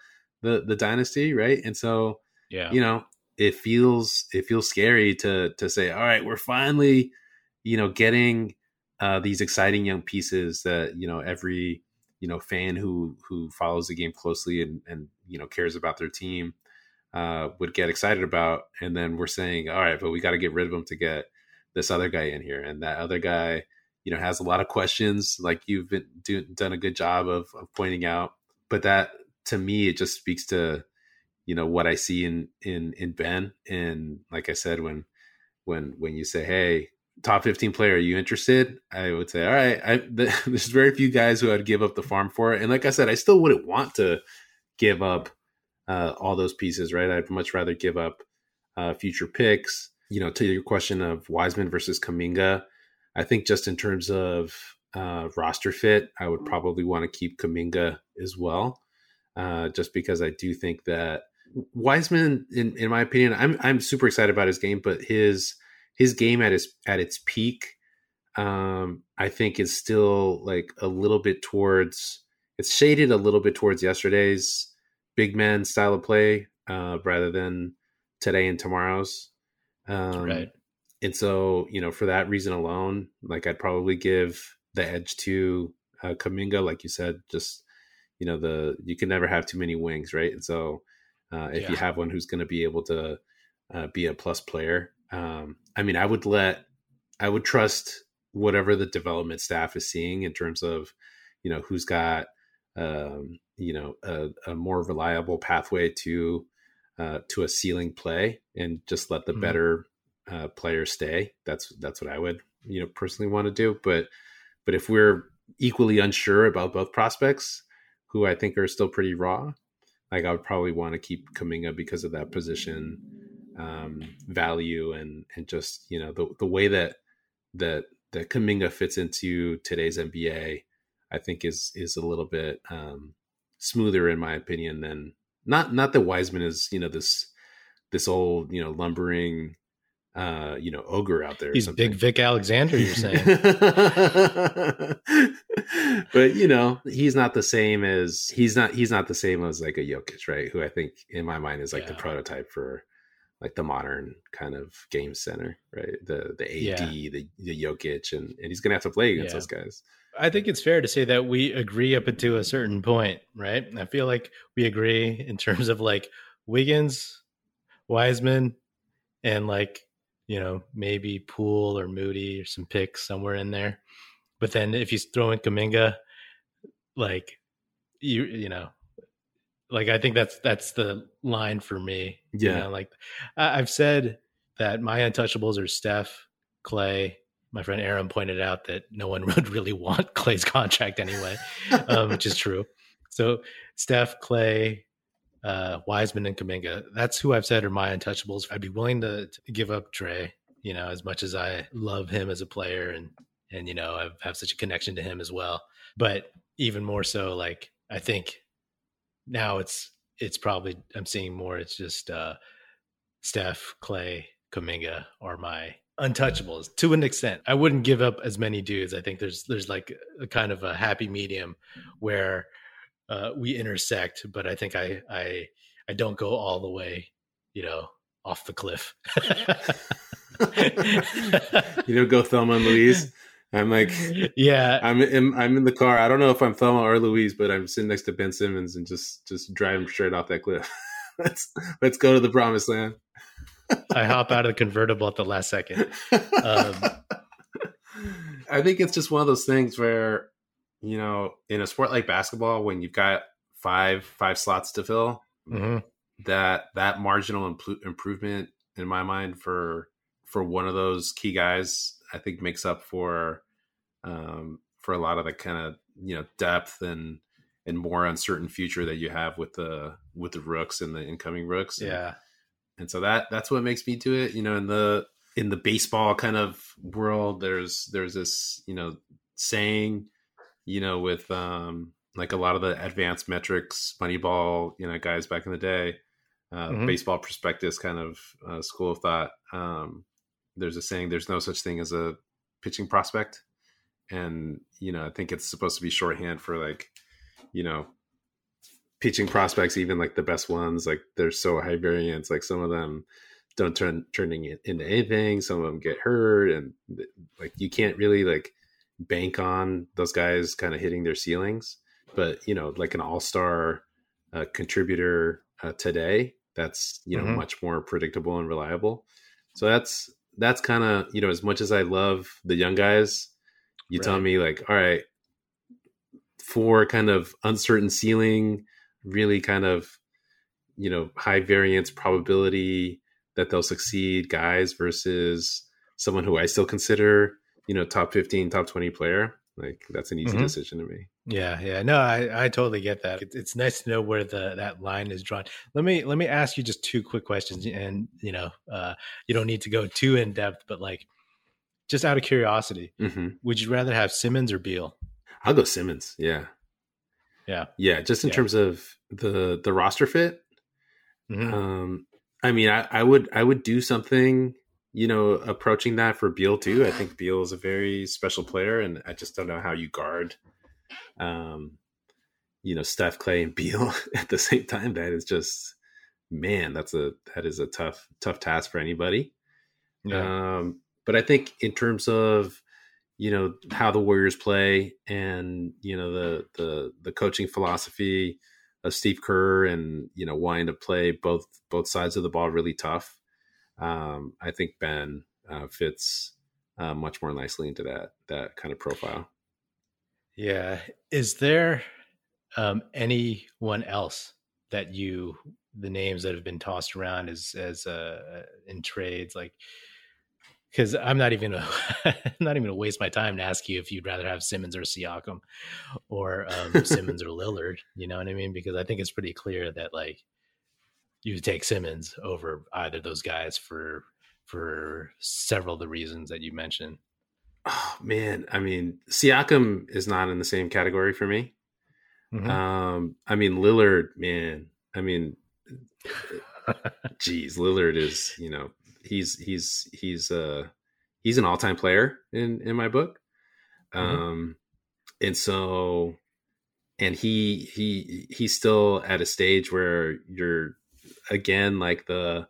the the dynasty, right? And so, yeah, you know, it feels it feels scary to to say, all right, we're finally, you know, getting uh, these exciting young pieces that you know every you know fan who who follows the game closely and and you know cares about their team uh, would get excited about, and then we're saying, all right, but we got to get rid of them to get this other guy in here, and that other guy, you know, has a lot of questions, like you've been do, done a good job of, of pointing out. But that to me, it just speaks to you know what I see in in in Ben, and like I said, when when when you say, hey, top 15 player, are you interested? I would say, all right. I, the, there's very few guys who I'd give up the farm for. And like I said, I still wouldn't want to give up uh, all those pieces, right? I'd much rather give up uh, future picks. You know, to your question of Wiseman versus Kuminga, I think just in terms of uh, roster fit, I would probably want to keep Kuminga as well, uh, just because I do think that Wiseman, in, in my opinion, I'm I'm super excited about his game, but his his game at his at its peak, um, I think is still like a little bit towards it's shaded a little bit towards yesterday's big man style of play uh, rather than today and tomorrow's. Um, right. And so, you know, for that reason alone, like I'd probably give the edge to uh, Kuminga, like you said, just you know, the you can never have too many wings, right? And so, uh, if yeah. you have one who's going to be able to uh, be a plus player, um, I mean, I would let I would trust whatever the development staff is seeing in terms of, you know, who's got um, you know a, a, more reliable pathway to uh, to a ceiling play and just let the mm-hmm. better uh, players stay that's that's what i would you know personally want to do but but if we're equally unsure about both prospects who i think are still pretty raw like i would probably want to keep Kuminga because of that position um, value and and just you know the the way that that that Kuminga fits into today's NBA I think is is a little bit um, smoother in my opinion than not not that Wiseman is you know this this old you know lumbering uh you know ogre out there he's big vic alexander you're saying. But you know he's not the same as he's not he's not the same as like a Jokic right? Who i think in my mind is like yeah. the prototype for like the modern kind of game center right the the ad yeah. the, the Jokic and and he's gonna have to play against yeah. those guys I think it's fair to say that we agree up to a certain point, right? I feel like we agree in terms of like Wiggins, Wiseman, and like, you know, maybe Poole or Moody or some picks somewhere in there. But then if you throw in Kuminga, like you you know, like I think that's that's the line for me. Yeah. You know, like I've said that my untouchables are Steph, Klay, my friend Aaron pointed out that no one would really want Klay's contract anyway, um, which is true. So Steph, Klay, uh, Wiseman, and Kuminga. That's who I've said are my untouchables. I'd be willing to, to, give up Dre. You know, as much as I love him as a player, and and you know, I have such a connection to him as well. But even more so, like I think now it's it's probably I'm seeing more. It's just uh, Steph, Klay, Kuminga are my untouchables to an extent. I wouldn't give up as many dudes. I think there's there's like a kind of a happy medium where uh, we intersect, but I think I I I don't go all the way, you know, off the cliff. you don't go Thelma and Louise. I'm like, yeah, I'm in, I'm in the car. I don't know if I'm Thelma or Louise, but I'm sitting next to Ben Simmons and just just driving straight off that cliff. let's let's go to the promised land. I hop out of the convertible at the last second. Um, I think it's just one of those things where, you know, in a sport like basketball, when you've got five five slots to fill, mm-hmm. that that marginal impl- improvement in my mind for for one of those key guys, I think makes up for um, for a lot of the kind of you know depth and and more uncertain future that you have with the with the rooks and the incoming rooks. Yeah. And, and so that that's what makes me do it. You know, in the in the baseball kind of world, there's there's this you know saying, you know, with um like a lot of the advanced metrics, Moneyball, you know, guys back in the day, uh, mm-hmm. baseball prospectus kind of uh, school of thought. Um, there's a saying: there's no such thing as a pitching prospect, and you know, I think it's supposed to be shorthand for like, you know, pitching prospects, even like the best ones, like they're so high variance. Like some of them don't turn turning into anything. Some of them get hurt, and like you can't really like bank on those guys kind of hitting their ceilings. But you know, like an all star uh, contributor uh, today, that's you know mm-hmm. much more predictable and reliable. So that's that's kind of you know as much as I love the young guys, you right. tell me like, all right, for kind of uncertain ceiling really kind of you know high variance probability that they'll succeed guys versus someone who I still consider you know top 15 top 20 player like that's an easy mm-hmm. decision to me yeah yeah no i i totally get that it's, it's nice to know where the that line is drawn let me let me ask you just two quick questions and you know uh you don't need to go too in depth but like just out of curiosity mm-hmm. would you rather have simmons or beal i'll go simmons yeah yeah. Yeah. Just in yeah. terms of the the roster fit. Mm-hmm. Um, I mean, I, I would I would do something, you know, approaching that for Beal too. I think Beal is a very special player, and I just don't know how you guard, um, you know, Steph, Klay, and Beal at the same time. That is just, man, that's a that is a tough tough task for anybody. Yeah. Um, but I think in terms of you know how the Warriors play and you know the the the coaching philosophy of Steve Kerr and you know wanting to play both both sides of the ball really tough. Um, I think Ben uh, fits uh, much more nicely into that that kind of profile. Yeah, is there um, anyone else that you the names that have been tossed around as as uh, in trades like because I'm not even a, I'm not even gonna waste my time to ask you if you'd rather have Simmons or Siakam or um, Simmons or Lillard. You know what I mean? Because I think it's pretty clear that like you take Simmons over either those guys for for several of the reasons that you mentioned. Oh man, I mean Siakam is not in the same category for me. Mm-hmm. Um, I mean Lillard, man. I mean, geez, Lillard is you know he's he's he's uh he's an all-time player in in my book mm-hmm. um and so and he he he's still at a stage where you're again like the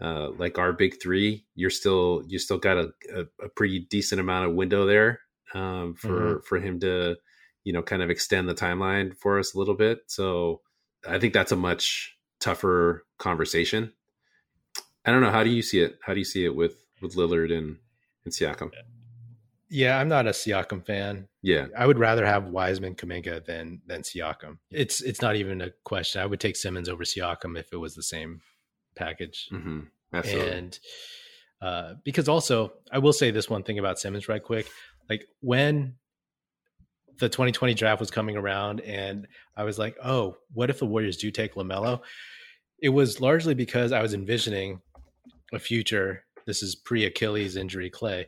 uh like our big three you're still you still got a, a, a pretty decent amount of window there um for mm-hmm. for him to you know kind of extend the timeline for us a little bit so i think that's a much tougher conversation I don't know. How do you see it? How do you see it with with Lillard and and Siakam? Yeah, I'm not a Siakam fan. Yeah, I would rather have Wiseman, Kuminga than than Siakam. It's it's not even a question. I would take Simmons over Siakam if it was the same package. Mm-hmm. And uh, because also, I will say this one thing about Simmons right quick. Like when the 2020 draft was coming around, and I was like, oh, what if the Warriors do take LaMelo? It was largely because I was envisioning a future. This is pre Achilles injury Klay,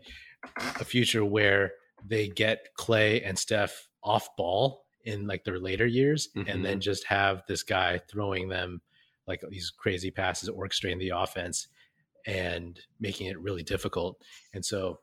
a future where they get Klay and Steph off ball in like their later years, mm-hmm. and then mm-hmm. just have this guy throwing them like these crazy passes, orchestrating the offense and making it really difficult. And so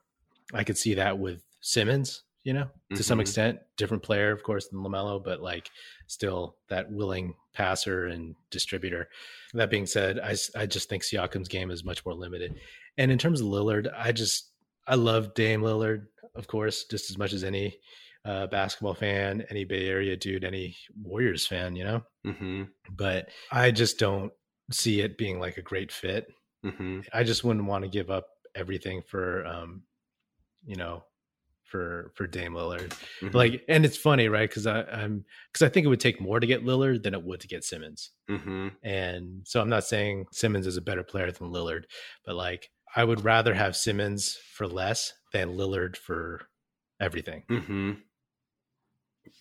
I could see that with Simmons, you know, to mm-hmm. some extent, different player, of course, than LaMelo, but like still that willing passer and distributor. That being said, I, I just think Siakam's game is much more limited. And in terms of Lillard, I just, I love Dame Lillard, of course, just as much as any uh, basketball fan, any Bay Area dude, any Warriors fan, you know? Mm-hmm. But I just don't see it being like a great fit. Mm-hmm. I just wouldn't want to give up everything for, um, you know, for for Dame Lillard. Mhm. Like, and it's funny, right? Because I'm because I think it would take more to get Lillard than it would to get Simmons. Mm-hmm. And so I'm not saying Simmons is a better player than Lillard, but like I would rather have Simmons for less than Lillard for everything. Mm-hmm.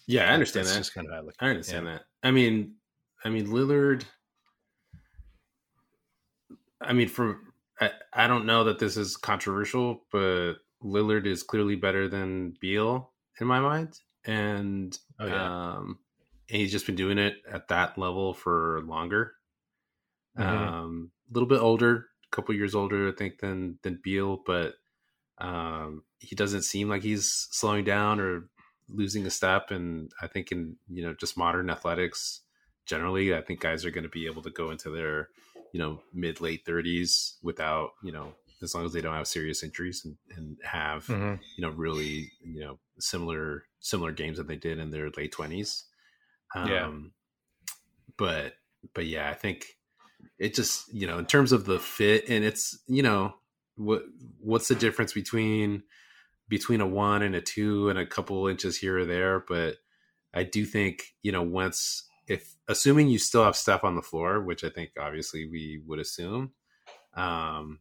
Yeah, I understand That's that. just kind of I look. I understand that. I mean, I mean Lillard. I mean, for I, I don't know that this is controversial, but Lillard is clearly better than Beal in my mind, and Oh yeah, um, and he's just been doing it at that level for longer. Mhm. Um, a little bit older, couple years older, I think, than than Beal, but um, he doesn't seem like he's slowing down or losing a step. And I think in you know just modern athletics generally, I think guys are going to be able to go into their you know mid late thirties without you know as long as they don't have serious injuries and, and have Mhm. you know really you know similar similar games that they did in their late twenties. Um, Yeah. But but yeah, I think it just you know in terms of the fit and it's you know what what's the difference between between a one and a two and a couple inches here or there but i do think you know once if assuming you still have Steph on the floor which i think obviously we would assume um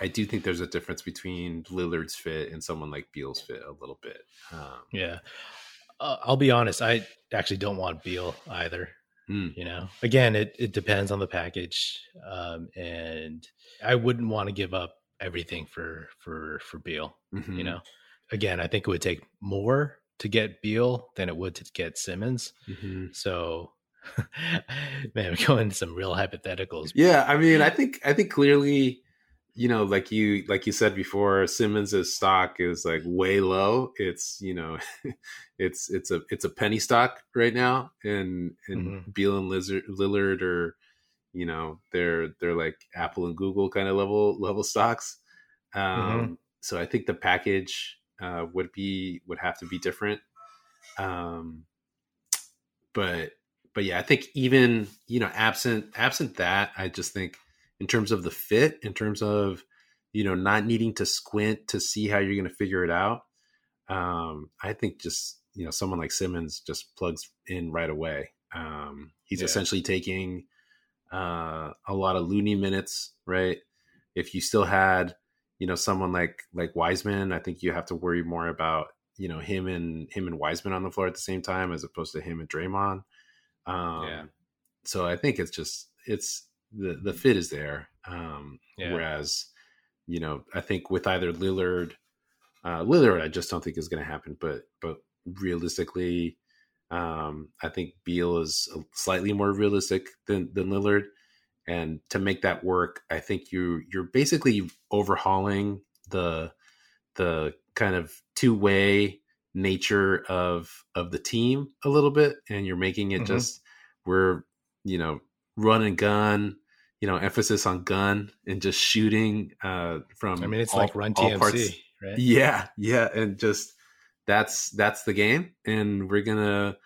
i do think there's a difference between lillard's fit and someone like beal's fit a little bit um yeah. Uh, I'll be honest. I actually don't want Beal either. Hmm. You know, again, it it depends on the package, um, and I wouldn't want to give up everything for for for Beal. mhm. You know, again, I think it would take more to get Beal than it would to get Simmons. Mhm. So, man, we're going into some real hypotheticals. Yeah, I mean, I think I think clearly, you know, like you like you said before, Simmons's stock is like way low. It's you know, it's it's a it's a penny stock right now, and and Beal and Lizard, Lillard are, you know, they're they're like Apple and Google kind of level level stocks. Um, So I think the package uh, would be would have to be different. Um, but but yeah, I think even you know absent absent that, I just think in terms of the fit, in terms of you know not needing to squint to see how you're going to figure it out. Um, I think just you know someone like Simmons just plugs in right away. Um, he's Yeah. essentially taking uh, a lot of Looney minutes, right? If you still had you know someone like like Wiseman, I think you have to worry more about you know him and him and Wiseman on the floor at the same time as opposed to him and Draymond. Um, Yeah. So I think it's just it's the the fit is there. Um, Yeah. Whereas you know I think with either Lillard, uh, Lillard I just don't think is going to happen. But but realistically, um, I think Beal is slightly more realistic than than Lillard. And to make that work, I think you you're basically overhauling the the kind of two way nature of of the team a little bit, and you're making it Mhm. just we're you know run and gun, you know emphasis on gun and just shooting uh, from. I mean, it's all- like Run TMC, parts. right? Yeah, yeah, and just that's that's the game, and we're gonna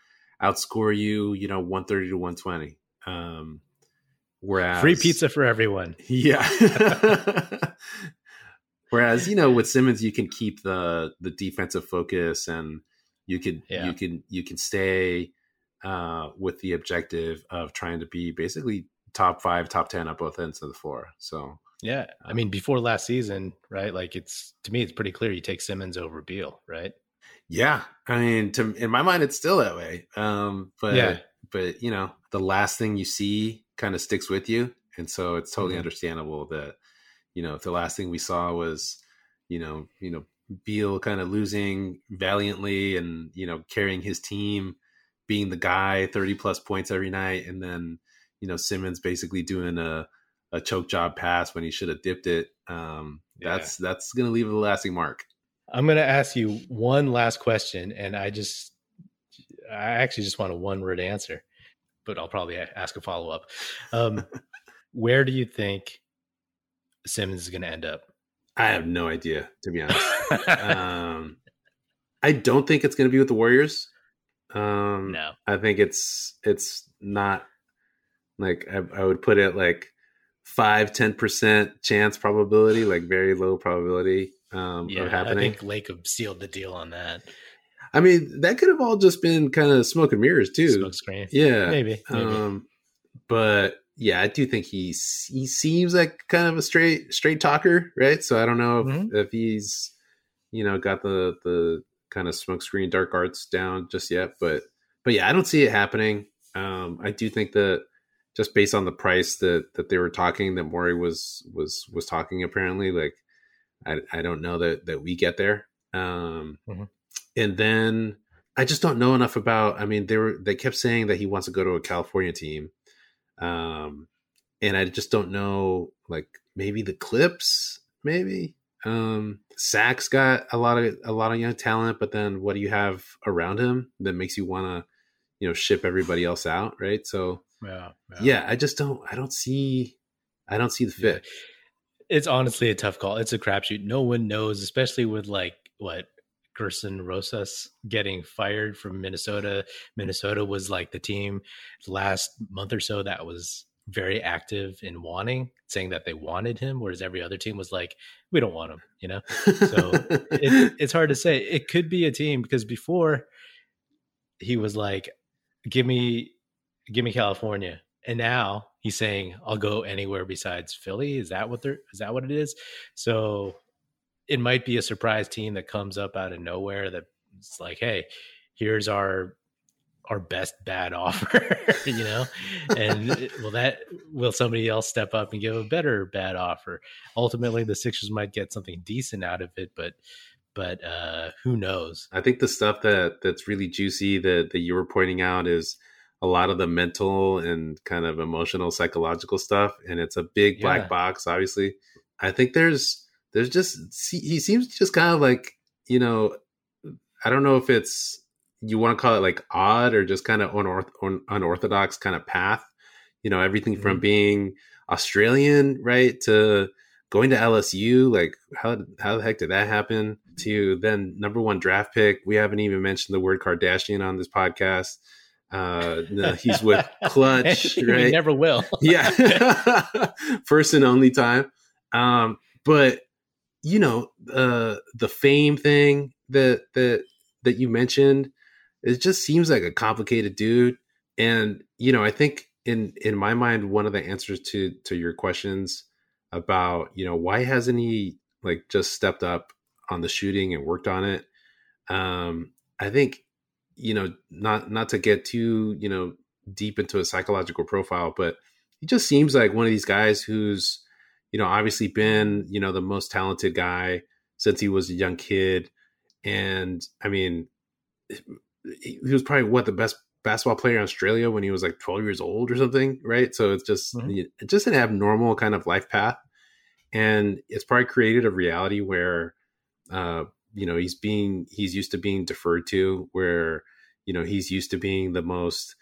outscore you, you know, one thirty to one twenty. Um, whereas Free pizza for everyone. yeah. Whereas you know with Simmons, you can keep the the defensive focus, and you could Yeah. you can you can stay uh, with the objective of trying to be basically top five, top ten at both ends of the floor. So Yeah, I mean, before last season, right? Like, it's to me, it's pretty clear you take Simmons over Beal, right? yeah, I mean, to in my mind, it's still that way. Um, but Yeah. but you know, the last thing you see kind of sticks with you, and so it's totally Mhm. understandable that you know if the last thing we saw was you know you know Beal kind of losing valiantly and you know carrying his team, being the guy, thirty plus points every night, and then you know Simmons basically doing a a choke job pass when he should have dipped it. Um, Yeah. That's that's going to leave a lasting mark. I'm going to ask you one last question, and I just, I actually just want a one word answer, but I'll probably ask a follow up. Um, where do you think Simmons is going to end up? I have no idea, to be honest. um, I don't think it's going to be with the Warriors. Um, no. I think it's it's not like I, I would put it like five ten percent chance probability, like very low probability um, yeah, of happening. I think Lacob sealed the deal on that. I mean, that could have all just been kind of smoke and mirrors too. Smoke screen. Yeah, maybe. maybe. Um, but yeah, I do think he's he seems like kind of a straight straight talker, right? So I don't know if, Mhm. if he's you know got the the kind of smokescreen dark arts down just yet, but but yeah, I don't see it happening. Um, I do think that just based on the price that that they were talking that Morey was was was talking apparently like I I don't know that that we get there. Um, Mhm. and then I just don't know enough about. I mean, they were they kept saying that he wants to go to a California team, um, and I just don't know. Like maybe the Clips, maybe. Um, Sachs got a lot of a lot of young talent, but then what do you have around him that makes you want to, you know, ship everybody else out, right? So Yeah, yeah, I just don't. I don't see. I don't see the fit. It's honestly a tough call. It's a crapshoot. No one knows, especially with like what Gerson Rosas getting fired from Minnesota. Minnesota was like the team last month or so that was very active in wanting, saying that they wanted him, whereas every other team was like, we don't want him, you know? So it, it's hard to say. It could be a team because before he was like, give me, give me California. And now he's saying, I'll go anywhere besides Philly. Is that what they're, is that what it is? So it might be a surprise team that comes up out of nowhere that it's like, Hey, here's our, our best bad offer, you know, and will that will somebody else step up and give a better bad offer? Ultimately, the Sixers might get something decent out of it, but but uh, who knows? I think the stuff that that's really juicy that that you were pointing out is a lot of the mental and kind of emotional psychological stuff and it's a big black Yeah. box obviously i think there's there's just he seems just kind of like you know i don't know if it's you want to call it like odd or just kind of unorth- un- unorthodox kind of path you know everything from Mhm. being australian right to going to lsu like how how the heck did that happen to then number one draft pick we haven't even mentioned the word kardashian on this podcast. Uh no, he's with Klutch right? never will. yeah. First and only time. Um but you know uh the fame thing that that that you mentioned it just seems like a complicated dude and you know i think in in my mind one of the answers to to your questions about you know why hasn't he like just stepped up on the shooting and worked on it um i think you know not not to get too you know deep into a psychological profile but he just seems like one of these guys who's you know obviously been you know the most talented guy since he was a young kid and i mean he was probably what the best basketball player in australia when he was like 12 years old or something right? So it's just Mhm. it's just an abnormal kind of life path. And it's probably created a reality where uh you know he's being he's used to being deferred to where you know he's used to being the most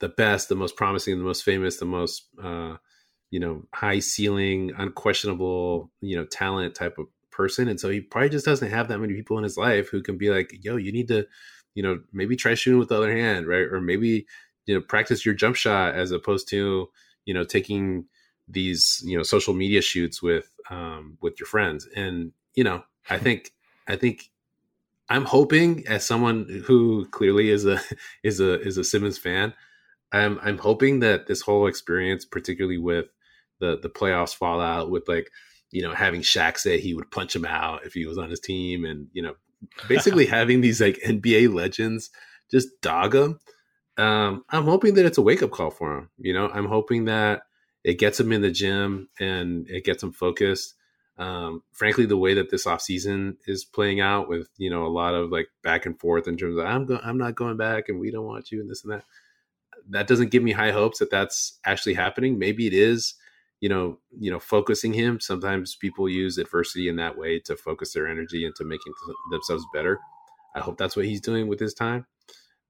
the best the most promising the most famous the most uh you know high ceiling unquestionable you know talent type of person. And so he probably just doesn't have that many people in his life who can be like yo you need to you know maybe try shooting with the other hand right? Or maybe you know practice your jump shot as opposed to you know taking these you know social media shoots with um with your friends. And you know i think i think i'm hoping as someone who clearly is a is a is a simmons fan i'm i'm hoping that this whole experience particularly with the the playoffs fallout with like you know having Shaq say he would punch him out if he was on his team and you know basically having these like nba legends just dog him um i'm hoping that it's a wake-up call for him you know i'm hoping that it gets him in the gym and it gets him focused. Um, frankly, the way that this offseason is playing out with, you know, a lot of like back and forth in terms of I'm going, I'm not going back and we don't want you and this and that. That doesn't give me high hopes that that's actually happening. Maybe it is, you know, you know, focusing him. Sometimes people use adversity in that way to focus their energy into making themselves better. I hope that's what he's doing with his time.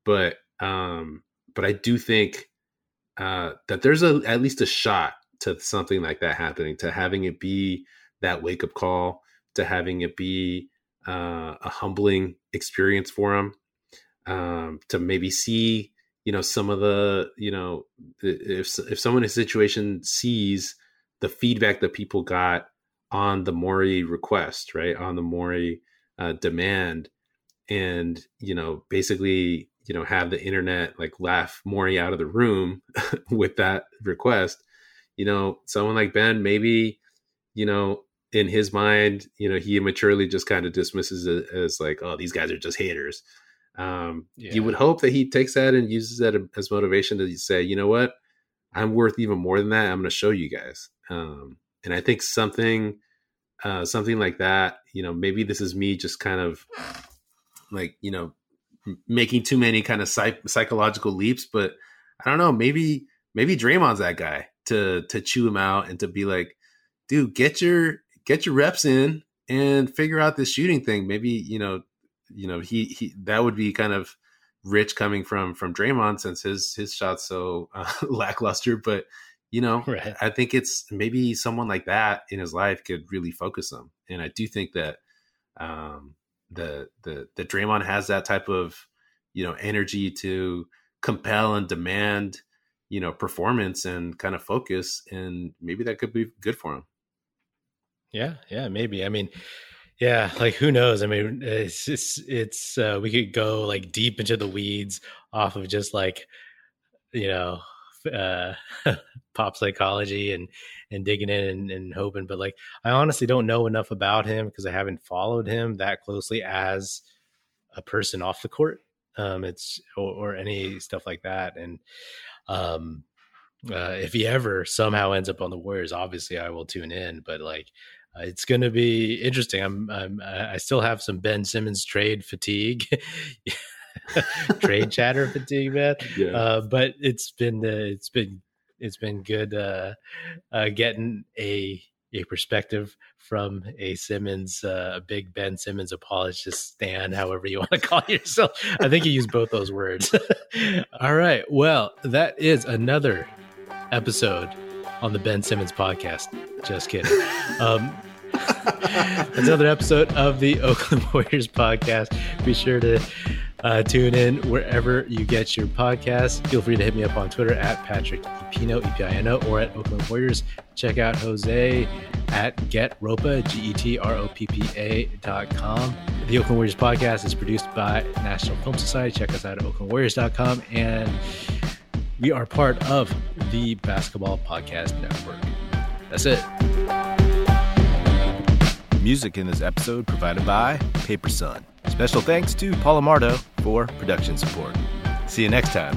But, um, but I do think uh, that there's a at least a shot to something like that happening, to having it be that wake up call, to having it be uh, a humbling experience for him, um, to maybe see you know some of the you know if if someone in a situation sees the feedback that people got on the Morey request, right? On the Morey uh, demand, and you know, basically, you know, have the internet like laugh Morey out of the room with that request. You know, someone like Ben, maybe, you know, in his mind, you know, he immaturely just kind of dismisses it as like, oh, these guys are just haters. Um, yeah. You would hope that he takes that and uses that as motivation to say, you know what, I'm worth even more than that. I'm going to show you guys. Um, and I think something, uh, something like that, you know, maybe this is me just kind of like, you know, making too many kind of psych- psychological leaps, but I don't know, maybe, maybe Draymond's that guy to, to chew him out and to be like, dude, get your, get your reps in and figure out this shooting thing. Maybe, you know, you know, he, he, that would be kind of, rich coming from from Draymond since his his shot's so uh, lackluster. But you know, right. I think it's maybe someone like that in his life could really focus him. And I do think that um, the the the Draymond has that type of you know energy to compel and demand you know performance and kind of focus, and maybe that could be good for him. Yeah, yeah, maybe. I mean, yeah, like who knows? I mean, it's it's, it's uh, we could go like deep into the weeds off of just like you know uh, pop psychology and and digging in and, and, hoping, but like I honestly don't know enough about him because I haven't followed him that closely as a person off the court. Um, it's or, or any stuff like that, and um, uh, if he ever somehow ends up on the Warriors, obviously I will tune in. But like uh, it's going to be interesting. I'm, I'm I still have some Ben Simmons trade fatigue, trade chatter fatigue, man. Yeah. Uh, but it's been uh, it's been it's been good uh, uh, getting a a perspective from a Simmons, uh, a big Ben Simmons apologist Stan, however you want to call yourself. I think you use both those words. All right. Well, that is another episode on the Ben Simmons podcast. Just kidding. Um, another episode of the Oakland Warriors podcast. Be sure to uh, tune in wherever you get your podcasts. Feel free to hit me up on Twitter at Patrick Epino, E-P-I-N-O, or at Oakland Warriors. Check out Jose at GetRoppa, G-E-T-R-O-P-P-A dot com. The Oakland Warriors podcast is produced by National Film Society. Check us out at oaklandwarriors.com. And we are part of the Basketball Podcast Network. That's it. Music in this episode provided by Paper Sun. Special thanks to Paul Amardo for production support. See you next time.